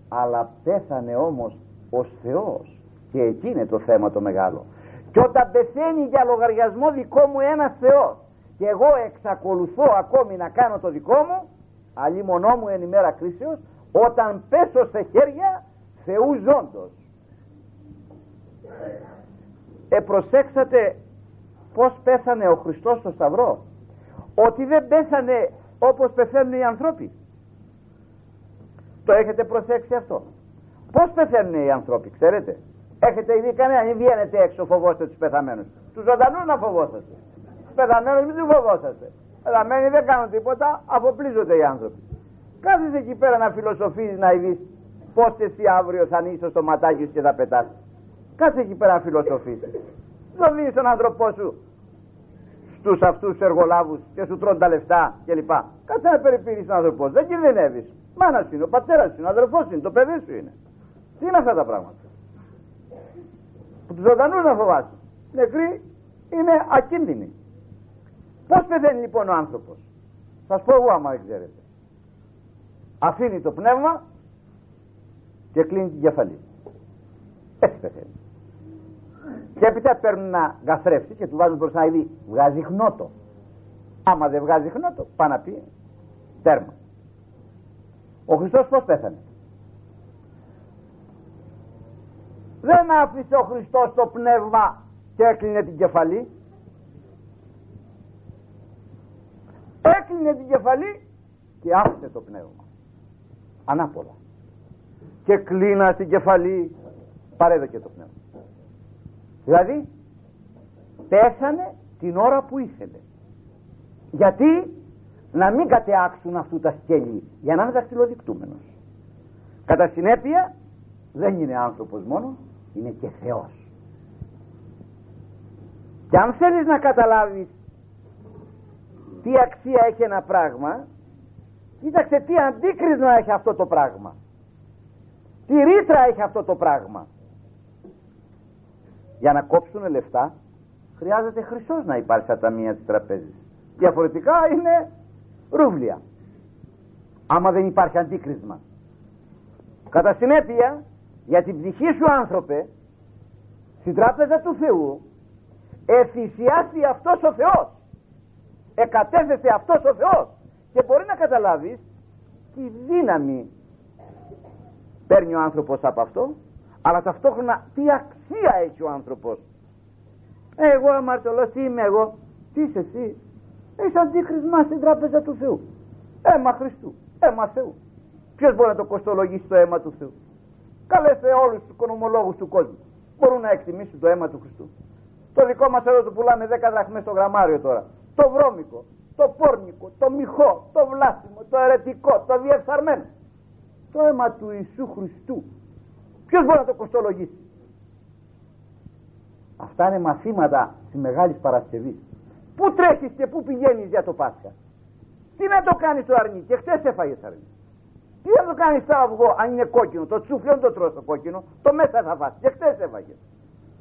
αλλά πέθανε όμως ως Θεός. Και εκεί είναι το θέμα το μεγάλο. Και όταν πεθαίνει για λογαριασμό δικό μου ένας Θεός και εγώ εξακολουθώ ακόμη να κάνω το δικό μου αλλή μονό μου εν ημέρα κρίσεως όταν πέσω σε χέρια Θεού ζώντος. Επροσέξατε πως πέθανε ο Χριστός στο Σταυρό; Ότι δεν πέθανε όπως πεθαίνουν οι άνθρωποι το έχετε προσέξει αυτό πως πεθαίνουν οι άνθρωποι ξέρετε Έχετε ήδη κανένα, μην βγαίνετε έξω, φοβόστε τους πεθαμένους. Τους ζωντανούς να φοβόσαστε. Τους πεθαμένους μην τους φοβόσαστε. Πεθαμένοι δεν κάνουν τίποτα, αφοπλίζονται οι άνθρωποι. Κάθεσαι εκεί πέρα να φιλοσοφίζεις, να ειδείς πώς εσύ αύριο θα ανοίξει το ματάκι σου και θα πετάς. Κάτσε εκεί πέρα να φιλοσοφήσει. Δεν δίνει τον άνθρωπό σου στους αυτούς τους εργολάβους και σου τρώνε τα λεφτά κλπ. Κάτσε να περιποιηθεί τον άνθρωπό δεν κινδυνεύεις. Μάνας σου είναι, ο πατέρας σου είναι, ο αδερφός σου είναι, το παιδί σου είναι. Τι είναι αυτά τα πράγματα; Που τους ζωντανούς να φοβάσαι. Νεκροί είναι ακίνδυνοι. Πώς πεθαίνει λοιπόν ο άνθρωπος; Θα πω εγώ άμα δεν ξέρετε. Αφήνει το πνεύμα και κλείνει την κεφαλή. Έτσι πεθαίνει. Και έπειτα παίρνουν ένα γαθρεύσει και του βάζουν μπροστά να δει βγάζει χνότο. Άμα δεν βγάζει χνότο, πάει να πει τέρμα. Ο Χριστός πώς πέθανε. Δεν άφησε ο Χριστός το πνεύμα και έκλεινε την κεφαλή. Έκλεινε την κεφαλή και άφησε το πνεύμα. Ανάποδα. Και κλείνα στην κεφαλή παρέδωκε το πνεύμα. Δηλαδή πέσανε την ώρα που ήθελε. Γιατί να μην κατεάξουν αυτού τα σκέλη για να είναι δακτυλοδεικτούμενος. Κατά συνέπεια δεν είναι άνθρωπος μόνος, είναι και Θεός. Και αν θέλεις να καταλάβεις τι αξία έχει ένα πράγμα, κοίταξε τι αντίκρισμα έχει αυτό το πράγμα. Τι ρήτρα έχει αυτό το πράγμα. Για να κόψουν λεφτά χρειάζεται χρυσός να υπάρχει στα ταμεία της τραπέζης. Διαφορετικά είναι ρούβλια. Άμα δεν υπάρχει αντίκρισμα. Κατά συνέπεια για την ψυχή σου άνθρωπε στην τράπεζα του Θεού εφησιάσει αυτός ο Θεός εκατέθεσε αυτός ο Θεός και μπορεί να καταλάβεις τι δύναμη παίρνει ο άνθρωπος από αυτό αλλά ταυτόχρονα τι αξία έχει ο άνθρωπος; Εγώ αμαρτωλός τι είμαι εγώ τι είσαι εσύ; Έχει αντίκρισμα στην τράπεζα του Θεού αίμα Χριστού αίμα Θεού ποιος μπορεί να το κοστολογήσει το αίμα του Θεού; Καλέστε όλους τους οικονομολόγους του κόσμου μπορούν να εκτιμήσουν το αίμα του Χριστού το δικό μας εδώ το πουλάμε 10 δραχμές στο γραμμάριο τώρα το βρώμικο το πόρνικο, το μυχό, το βλάσιμο, το αιρετικό, το διεφθαρμένο. Το αίμα του Ιησού Χριστού. Ποιος μπορεί να το κοστολογήσει; Αυτά είναι μαθήματα της Μεγάλης Παρασκευής. Πού τρέχεις και πού πηγαίνεις για το Πάσχα; Τι να το κάνεις το αρνί και χτε έφαγες αρνί. Τι να το κάνεις στο αυγό αν είναι κόκκινο; Το τσούφλι δεν το τρώω το κόκκινο. Το μέσα θα φάσει και χτε έφαγες.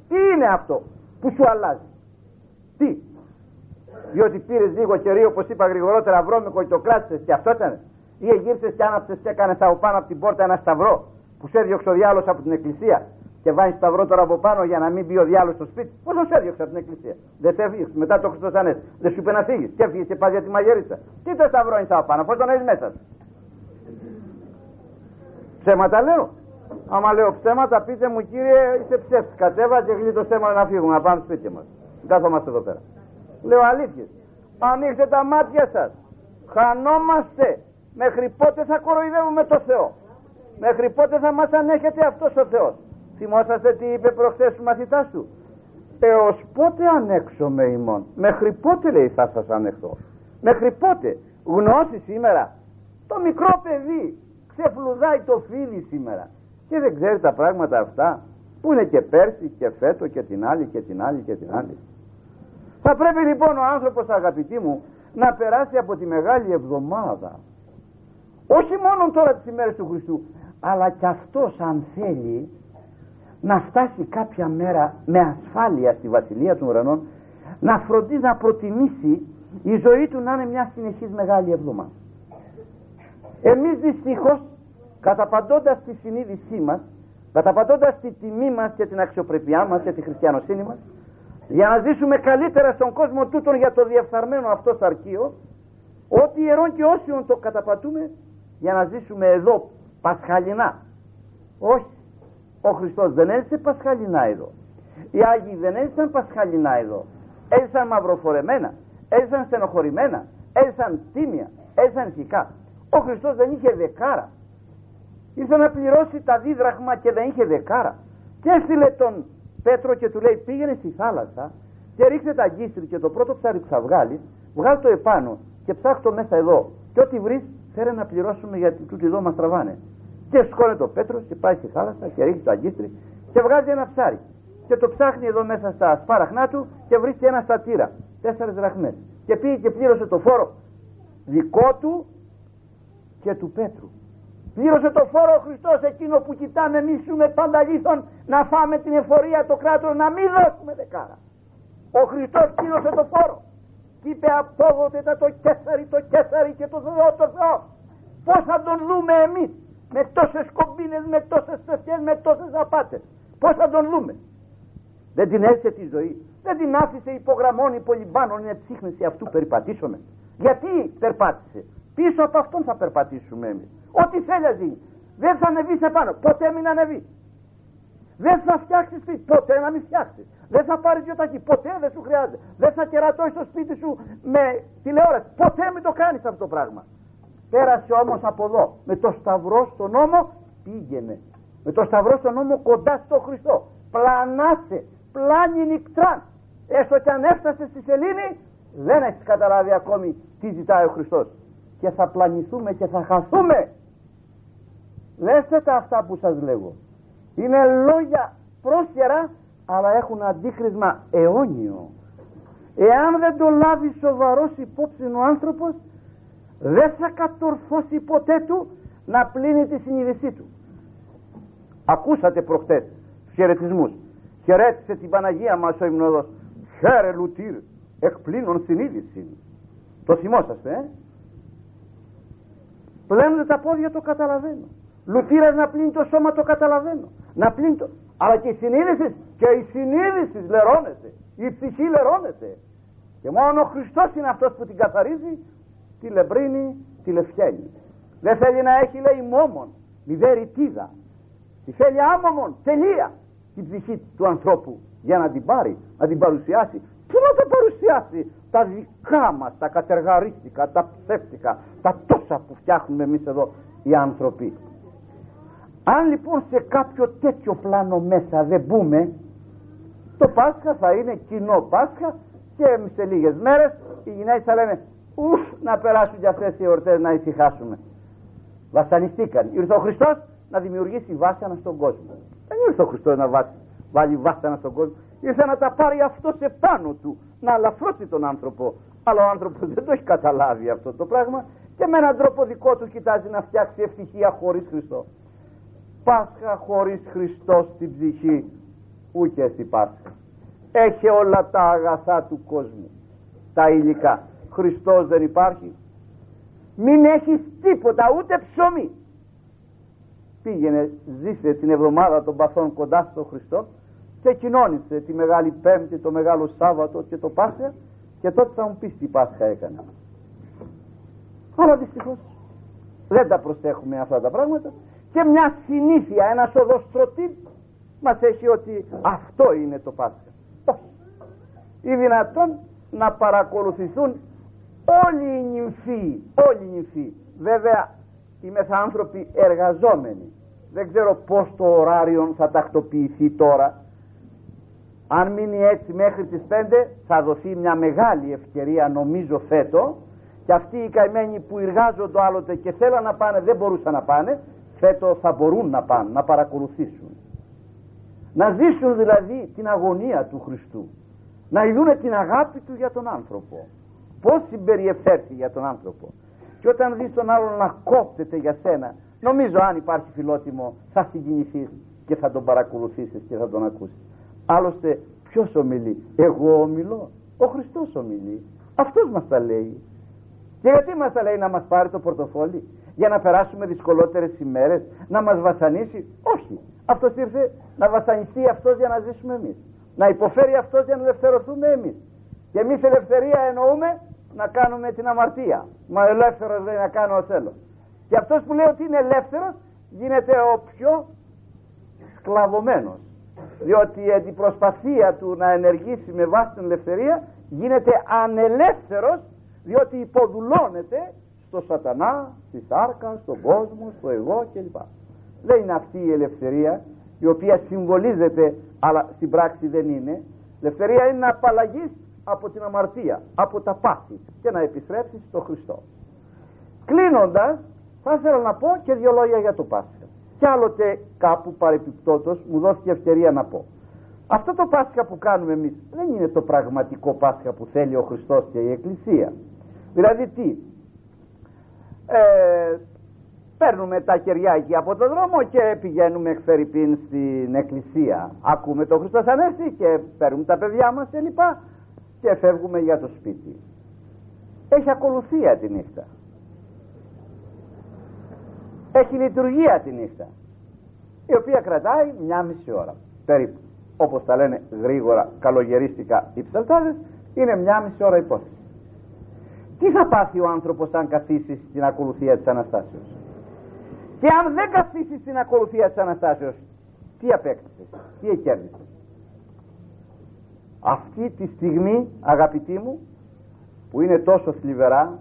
Τι είναι αυτό που σου αλλάζει; Τι; Διότι πήρες λίγο κερί όπως είπα γρηγορότερα βρώμικο και το κράτησε και αυτό ήταν ή γύρισες και άναψες και έκανες από πάνω από την πόρτα ένα σταυρό που σε έδιωξε ο διάλογο από την εκκλησία και βάζει σταυρό τώρα από πάνω για να μην μπει ο διάλογος στο σπίτι. Πώς σε έδιωξε από την εκκλησία; Δεν σε έφυγες μετά το Χριστός Ανέ. Δεν σου είπε να φύγεις. Και έφυγες και πάει για τη μαγερίτσα. Τι το σταυρό είναι από πάνω, πώς τον έχεις μέσα. Ψέματα λέω. Άμα λέω ψέματα, πείτε μου κύριε, είσαι ψεύτης. Κατέβα και γλίτω θέμα να φύγουμε να πάμε σπίτι μας. Κάθομαστε εδώ πέρα. Λέω αλήθειες. Ανοίξτε τα μάτια σας. Χανόμαστε. Μέχρι πότε θα κοροϊδεύουμε το Θεό; Μέχρι πότε θα μας ανέχεται αυτός ο Θεός; Θυμόσαστε τι είπε προχθές στους μαθητάς του. Έως πότε ανέξομαι ημών; Μέχρι πότε λέει θα σας ανεχθώ; Μέχρι πότε; Γνώση σήμερα; Το μικρό παιδί ξεφλουδάει το φίλι σήμερα. Και δεν ξέρει τα πράγματα αυτά που είναι και πέρσι και φέτο και την άλλη και την άλλη και την άλλη. Θα πρέπει λοιπόν ο άνθρωπος αγαπητοί μου να περάσει από τη Μεγάλη Εβδομάδα όχι μόνο τώρα τις ημέρες του Χριστού αλλά και αυτός αν θέλει να φτάσει κάποια μέρα με ασφάλεια στη Βασιλεία των Ουρανών να φροντίζει να προτιμήσει η ζωή του να είναι μια συνεχής Μεγάλη Εβδομάδα. Εμείς δυστυχώς καταπαντώντας τη συνείδησή μας καταπαντώντας τη τιμή μας και την αξιοπρεπιά μας και τη χριστιανοσύνη μας για να ζήσουμε καλύτερα στον κόσμο τούτον για το διεφθαρμένο αυτό σαρκείο ό,τι ιερών και όσιον το καταπατούμε για να ζήσουμε εδώ πασχαλινά όχι ο Χριστός δεν έζησε πασχαλινά εδώ. Οι Άγιοι δεν έζησαν πασχαλινά εδώ. Έζησαν μαυροφορεμένα έζησαν στενοχωρημένα έζησαν τίμια έζησαν ηθικά. Ο Χριστός δεν είχε δεκάρα. Ήρθε να πληρώσει τα δίδραχμα και δεν είχε δεκάρα. Και έστειλε τον Πέτρο και του λέει πήγαινε στη θάλασσα και ρίχνε τα γύστρι και το πρώτο ψάρι που θα βγάλεις βγάλει το επάνω και ψάχνει το μέσα εδώ. Και ό,τι βρεις φέρε να πληρώσουμε γιατί τούτοι εδώ μας τραβάνε και σκόνε το Πέτρο και πάει στη θάλασσα και ρίχνει το αγκίστρι και βγάζει ένα ψάρι. Και το ψάχνει εδώ μέσα στα σπάραχνά του και βρίσκει ένα στατήρα τέσσερις δραχμές και πήγε και πλήρωσε το φόρο δικό του και του Πέτρου. Πλήρωσε το φόρο ο Χριστός εκείνο που κοιτάμε εμείς ζούμε πανταλήθων να φάμε την εφορία το κράτος να μην δώσουμε δεκάρα. Ο Χριστός πλήρωσε το φόρο. Και είπε απόδοτε το κέσαρι το κέσαρι και το Θεό το Θεό. Πως θα τον δούμε εμείς με τόσες κομπίνες, με τόσες πεφτιές, με τόσες απάτες. Πως θα τον δούμε δεν την έζησε τη ζωή. Δεν την άφησε υπογραμμών υπολυμπάνων είναι ψύχνηση αυτού περιπατήσουμε γιατί περπάτησε; Πίσω από αυτόν θα περπατήσουμε εμείς. Ό,τι θέλει να γίνει. Δεν θα ανεβείς σε πάνω ποτέ μην ανεβείς. Δεν θα φτιάξεις σπίτι. Ποτέ να μην φτιάξεις. Δεν θα πάρεις δυο ταχύ ποτέ δεν σου χρειάζεται. Δεν θα κερατώσεις το σπίτι σου με τηλεόραση. Ποτέ μην το κάνεις αυτό το πράγμα πέρασε όμως από εδώ. Με το σταυρό στον νόμο πήγαινε. Με το σταυρό στον νόμο κοντά στο Χριστό. Πλανάσε πλάνη νικτράν έστω και αν έφτασε στη σελήνη δεν έχεις καταλάβει ακόμη τι ζητάει ο Χριστός. Και θα πλανηθούμε και θα χαθούμε. Δέστε τα αυτά που σας λέγω. Είναι λόγια πρόσχερα αλλά έχουν αντίκρισμα αιώνιο. Εάν δεν το λάβει σοβαρός υπόψη ο άνθρωπος δεν θα κατορθώσει ποτέ του να πλύνει τη συνείδησή του. Ακούσατε προχτές τους χαιρετισμούς. Χαιρέτησε την Παναγία μας ο υμνόδος. Χαίρε λουτήρ εκπλήνων συνείδηση το θυμόσαστε ε; πλένονται τα πόδια το καταλαβαίνω. Λουτήρας να πλύνει το σώμα το καταλαβαίνω. Να πλύνει το αλλά και η συνείδηση και η συνείδηση λερώνεται. Η ψυχή λερώνεται. Και μόνο ο Χριστός είναι αυτός που την καθαρίζει τη λεμπρίνη, τη λευκαίνει. Δεν θέλει να έχει λέει μόμον, μηδέρη τίδα. Τη θέλει άμμομον, τελεία την ψυχή του ανθρώπου για να την πάρει, να την παρουσιάσει. Πού να τα παρουσιάσει; Τα δικά μας, τα κατεργαρίστικα, τα ψεύτικα, τα τόσα που φτιάχνουμε εμείς εδώ οι άνθρωποι. Αν λοιπόν σε κάποιο τέτοιο πλάνο μέσα δεν μπούμε, το Πάσχα θα είναι κοινό Πάσχα και σε λίγες μέρες οι γυναίκες θα λένε ουφ να περάσουν για αυτές οι εορτές να ησυχάσουμε. Βασανιστήκαν. Ήρθε ο Χριστός να δημιουργήσει βάσανα στον κόσμο. Δεν ήρθε ο Χριστός να βάσει, βάλει βάσανα στον κόσμο. Ήρθε να τα πάρει αυτό σε πάνω του να αλαφρώσει τον άνθρωπο. Αλλά ο άνθρωπος δεν το έχει καταλάβει αυτό το πράγμα και με έναν τρόπο δικό του κοιτάζει να φτιάξει ευτυχία χωρίς Χριστό. Πάσχα χωρίς Χριστό στην ψυχή ούτε στην Πάσχα. Έχει όλα τα αγαθά του κόσμου τα υλικά Χριστός δεν υπάρχει. Μην έχεις τίποτα ούτε ψωμί. Πήγαινε ζήσε την εβδομάδα των παθών κοντά στο Χριστό και κοινώνησε τη Μεγάλη Πέμπτη το Μεγάλο Σάββατο και το Πάσχα και τότε θα μου πεις τι Πάσχα έκανα. Αλλά δυστυχώς δεν τα προσέχουμε αυτά τα πράγματα και μια συνήθεια ένας οδοστρωτή μας έχει ότι αυτό είναι το Πάσχα. Όχι ή δυνατόν να παρακολουθηθούν όλοι οι νυμφοί, όλοι οι νυμφοί. Βέβαια είμαι άνθρωποι εργαζόμενοι. Δεν ξέρω πώς το ωράριο θα τακτοποιηθεί τώρα. Αν μείνει έτσι μέχρι τις 5 θα δοθεί μια μεγάλη ευκαιρία νομίζω φέτο και αυτοί οι καημένοι που εργάζονται άλλοτε και θέλαν να πάνε δεν μπορούσαν να πάνε φέτο θα μπορούν να πάνε, να παρακολουθήσουν. Να ζήσουν δηλαδή την αγωνία του Χριστού. Να ειδούν την αγάπη του για τον άνθρωπο πώς συμπεριεφέρθη για τον άνθρωπο. Και όταν δεις τον άλλον να κόπτεται για σένα νομίζω αν υπάρχει φιλότιμο θα συγκινηθείς και θα τον παρακολουθήσεις και θα τον ακούσεις. Άλλωστε ποιος ομιλεί; Εγώ ομιλώ. Ο Χριστός ομιλεί. Αυτός μας τα λέει. Και γιατί μας τα λέει να μας πάρει το πορτοφόλι; Για να περάσουμε δυσκολότερες ημέρες να μας βασανίσει; Όχι. Αυτός ήρθε να βασανιστεί αυτός για να ζήσουμε εμείς. Να υποφέρει αυτός για να ελευθερωθούμε εμείς. Και εμείς ελευθερία εννοούμε να κάνουμε την αμαρτία. Μα ελεύθερος δεν να κάνω θέλω. Και αυτός που λέει ότι είναι ελεύθερος γίνεται ο πιο σκλαβωμένος. Διότι η προσπαθία του να ενεργήσει με βάση την ελευθερία γίνεται ανελεύθερος διότι υποδουλώνεται στο σατανά, στη σάρκα, στον κόσμο, στο εγώ κλπ. Δεν είναι αυτή η ελευθερία η οποία συμβολίζεται αλλά στην πράξη δεν είναι ελευθερία είναι να απαλλαγείς από την αμαρτία από τα πάθη και να επιστρέψεις στο Χριστό. Κλείνοντας θα ήθελα να πω και δύο λόγια για το Πάσχα. Κι άλλοτε κάπου παρεπιπτόντος μου δόθηκε ευκαιρία να πω. Αυτό το Πάσχα που κάνουμε εμείς δεν είναι το πραγματικό Πάσχα που θέλει ο Χριστός και η Εκκλησία. Δηλαδή τι; Ε, παίρνουμε τα κεριά εκεί από το δρόμο και πηγαίνουμε εκ στην εκκλησία. Ακούμε τον Χριστός Ανέστη και παίρνουμε τα παιδιά μας και λοιπά και φεύγουμε για το σπίτι. Έχει ακολουθία τη νύχτα. Έχει λειτουργία τη νύχτα η οποία κρατάει μια μισή ώρα. Περίπου όπως τα λένε γρήγορα καλογερίστικα οι ψαλτάδες είναι μια μισή ώρα υπόθεση. Τι θα πάθει ο άνθρωπος αν καθίσει στην ακολουθία της Αναστάσεως; Και αν δεν καθίσει στην ακολουθία της Αναστάσεως τι απέκτησε, τι εκέρδισε; Αυτή τη στιγμή αγαπητοί μου που είναι τόσο θλιβερά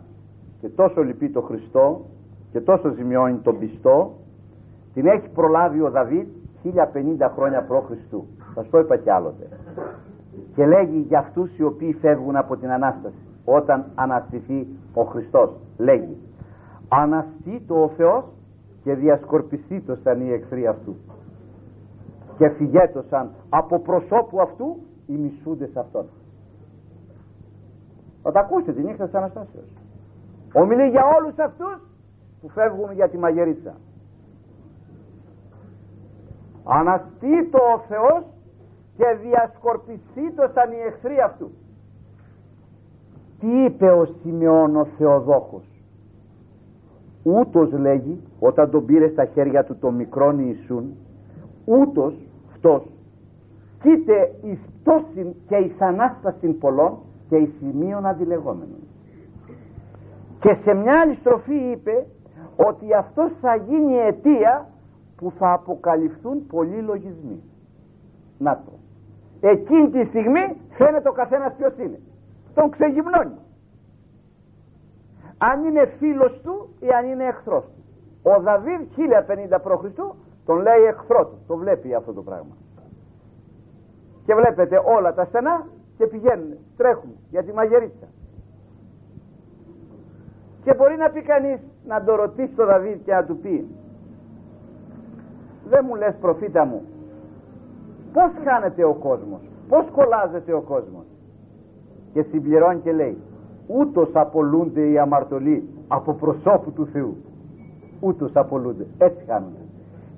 και τόσο λυπεί το Χριστό και τόσο ζημιώνει τον πιστό την έχει προλάβει ο Δαβίδ 1050 χρόνια π.Χ. Θα το είπα κι άλλοτε. Και λέγει για αυτούς οι οποίοι φεύγουν από την Ανάσταση όταν αναστηθεί ο Χριστός. Λέγει αναστεί ο Θεός και διασκορπιστεί σαν οι εχθροί αυτού. Και φυγέτωσαν από προσώπου αυτού οι μισούντες αυτών. Θα τα ακούσετε τη νύχτα της Αναστάσεως. Ομιλεί για όλους αυτούς που φεύγουν για τη μαγερίτσα. Αναστήτω ο Θεός και διασκορπιστήτω σαν οι εχθροί αυτού. Τι είπε ο Σιμεών ο Θεοδόχος. Ούτως λέγει όταν τον πήρε στα χέρια του το μικρόν Ιησούν ούτως φτός κοίτε εις πτώσιν και εις ανάστασιν πολλών και εις σημείων αντιλεγόμενων. Και σε μια άλλη στροφή είπε ότι αυτός θα γίνει αιτία που θα αποκαλυφθούν πολλοί λογισμοί. Να το. Εκείνη τη στιγμή φαίνεται ο καθένας ποιος είναι. Τον ξεγυμνώνει. Αν είναι φίλος του ή αν είναι εχθρός του. Ο Δαβίδ 1050 π.Χ. τον λέει εχθρό του. Το βλέπει αυτό το πράγμα και βλέπετε όλα τα στενά και πηγαίνουν, τρέχουν για τη μαγερίτσα. Και μπορεί να πει κανείς να το ρωτήσει τον Δαβίδ και να του πει δεν μου λες προφήτα μου πως χάνεται ο κόσμος πως κολλάζεται ο κόσμος; Και συμπληρώνει και λέει ούτως απολούνται οι αμαρτωλοί από προσώπου του Θεού ούτως απολούνται έτσι χάνονται.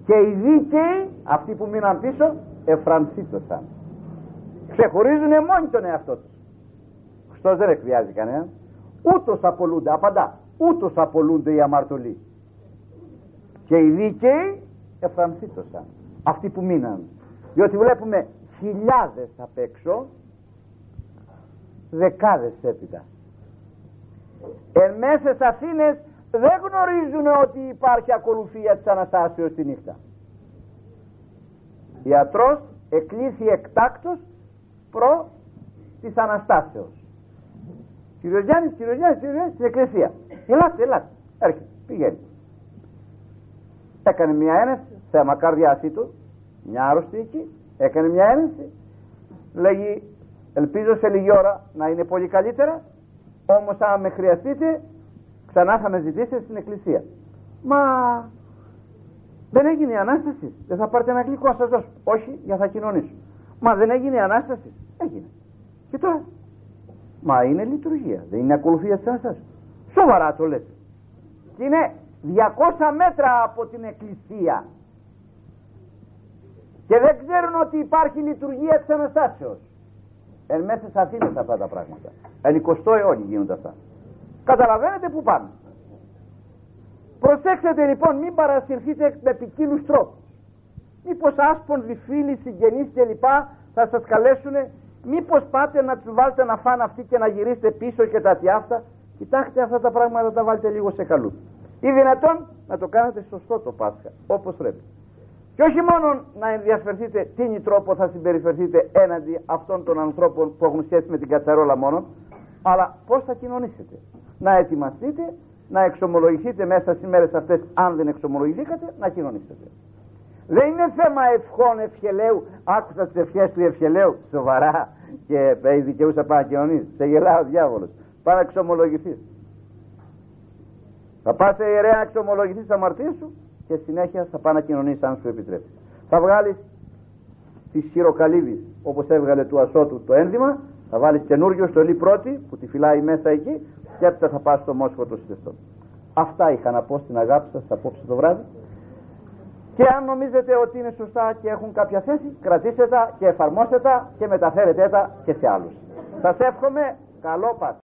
Και οι δίκαιοι αυτοί που μείναν πίσω εφρανσίτωσαν ξεχωρίζουν μόνοι τον εαυτό τους. Χριστός δεν εκβιάζει κανέναν. Ούτως απολούνται απαντά ούτως απολούνται οι αμαρτωλοί. Και οι δίκαιοι εφρανσίτωσαν αυτοί που μείναν. Διότι βλέπουμε χιλιάδες απ' έξω δεκάδες έπειτα. Εν μέσες Αθήνες δεν γνωρίζουν ότι υπάρχει ακολουθία της Αναστάσεως τη νύχτα. Ιατρός εκλήθη εκτάκτος προ της Αναστάσεως. Κύριος Γιάννης, κύριος Γιάννης, κύριος Γιάννης στην εκκλησία. Ελάτε, ελάτε, έρχεται, πηγαίνει. Έκανε μια ένεση θέμα καρδιάς του μια άρρωστη εκεί έκανε μια ένεση. Λέγει ελπίζω σε λίγη ώρα να είναι πολύ καλύτερα όμως αν με χρειαστείτε ξανά θα με ζητήσετε στην εκκλησία. Μα δεν έγινε η Ανάσταση δεν θα πάρετε ένα γλυκό να σας δώσω. Όχι για θα κοινωνήσω μα δεν έγινε η Ανάσταση. Έγινε. Και τώρα. Μα είναι λειτουργία. Δεν είναι ακολουθία της Ανάστασης. Σοβαρά το λέτε. Και είναι 200 μέτρα από την εκκλησία. Και δεν ξέρουν ότι υπάρχει λειτουργία της Αναστάσεως. Εν μέσα σε Αθήνες αυτά τα πράγματα. Εν 20ο αιώνι γίνονται αυτά. Καταλαβαίνετε που πάμε προσέξτε λοιπόν μην παρασυρθείτε με ποικίλους τρόπους μήπως άσπονδοι φίλοι, συγγενείς κλπ θα σας καλέσουν μήπως πάτε να τους βάλετε να φάνε αυτοί και να γυρίσετε πίσω και τα τιάφτα; Κοιτάξτε αυτά τα πράγματα τα βάλετε λίγο σε καλού ή δυνατόν να το κάνετε σωστό το Πάσχα όπως πρέπει και όχι μόνο να ενδιαφερθείτε τι τρόπο θα συμπεριφερθείτε έναντι αυτών των ανθρώπων που έχουν σχέση με την κατσαρόλα μόνο, αλλά πώς θα κοινωνήσετε. Να ετοιμαστείτε, να εξομολογηθείτε μέσα στις μέρες αυτές, αν δεν εξομολογηθήκατε, να κοινωνήσετε. Δεν είναι θέμα ευχών ευχελαίου. Άκουσα τις ευχές του ευχελαίου. Σοβαρά. Και έχει δικαιούσα παρακοινωνεί. Σε γελά ο διάβολος. Πάρα να εξομολογηθεί. Θα πας σε ιερέα να εξομολογηθεί τι αμαρτίε σου και συνέχεια θα πάει να κοινωνήσει αν σου επιτρέπει. Θα βγάλεις τη χειροκαλύβη όπως έβγαλε του ασώτου το ένδυμα. Θα βάλεις καινούριο στολή πρώτη που τη φυλάει μέσα εκεί και έπειτα θα πας στο μόσχο το συντεστό. Αυτά είχα να πω στην αγάπη σας απόψε το βράδυ. Και αν νομίζετε ότι είναι σωστά και έχουν κάποια θέση, κρατήστε τα και εφαρμόστε τα και μεταφέρετε τα και σε άλλους. Σας εύχομαι καλό Πάσχα.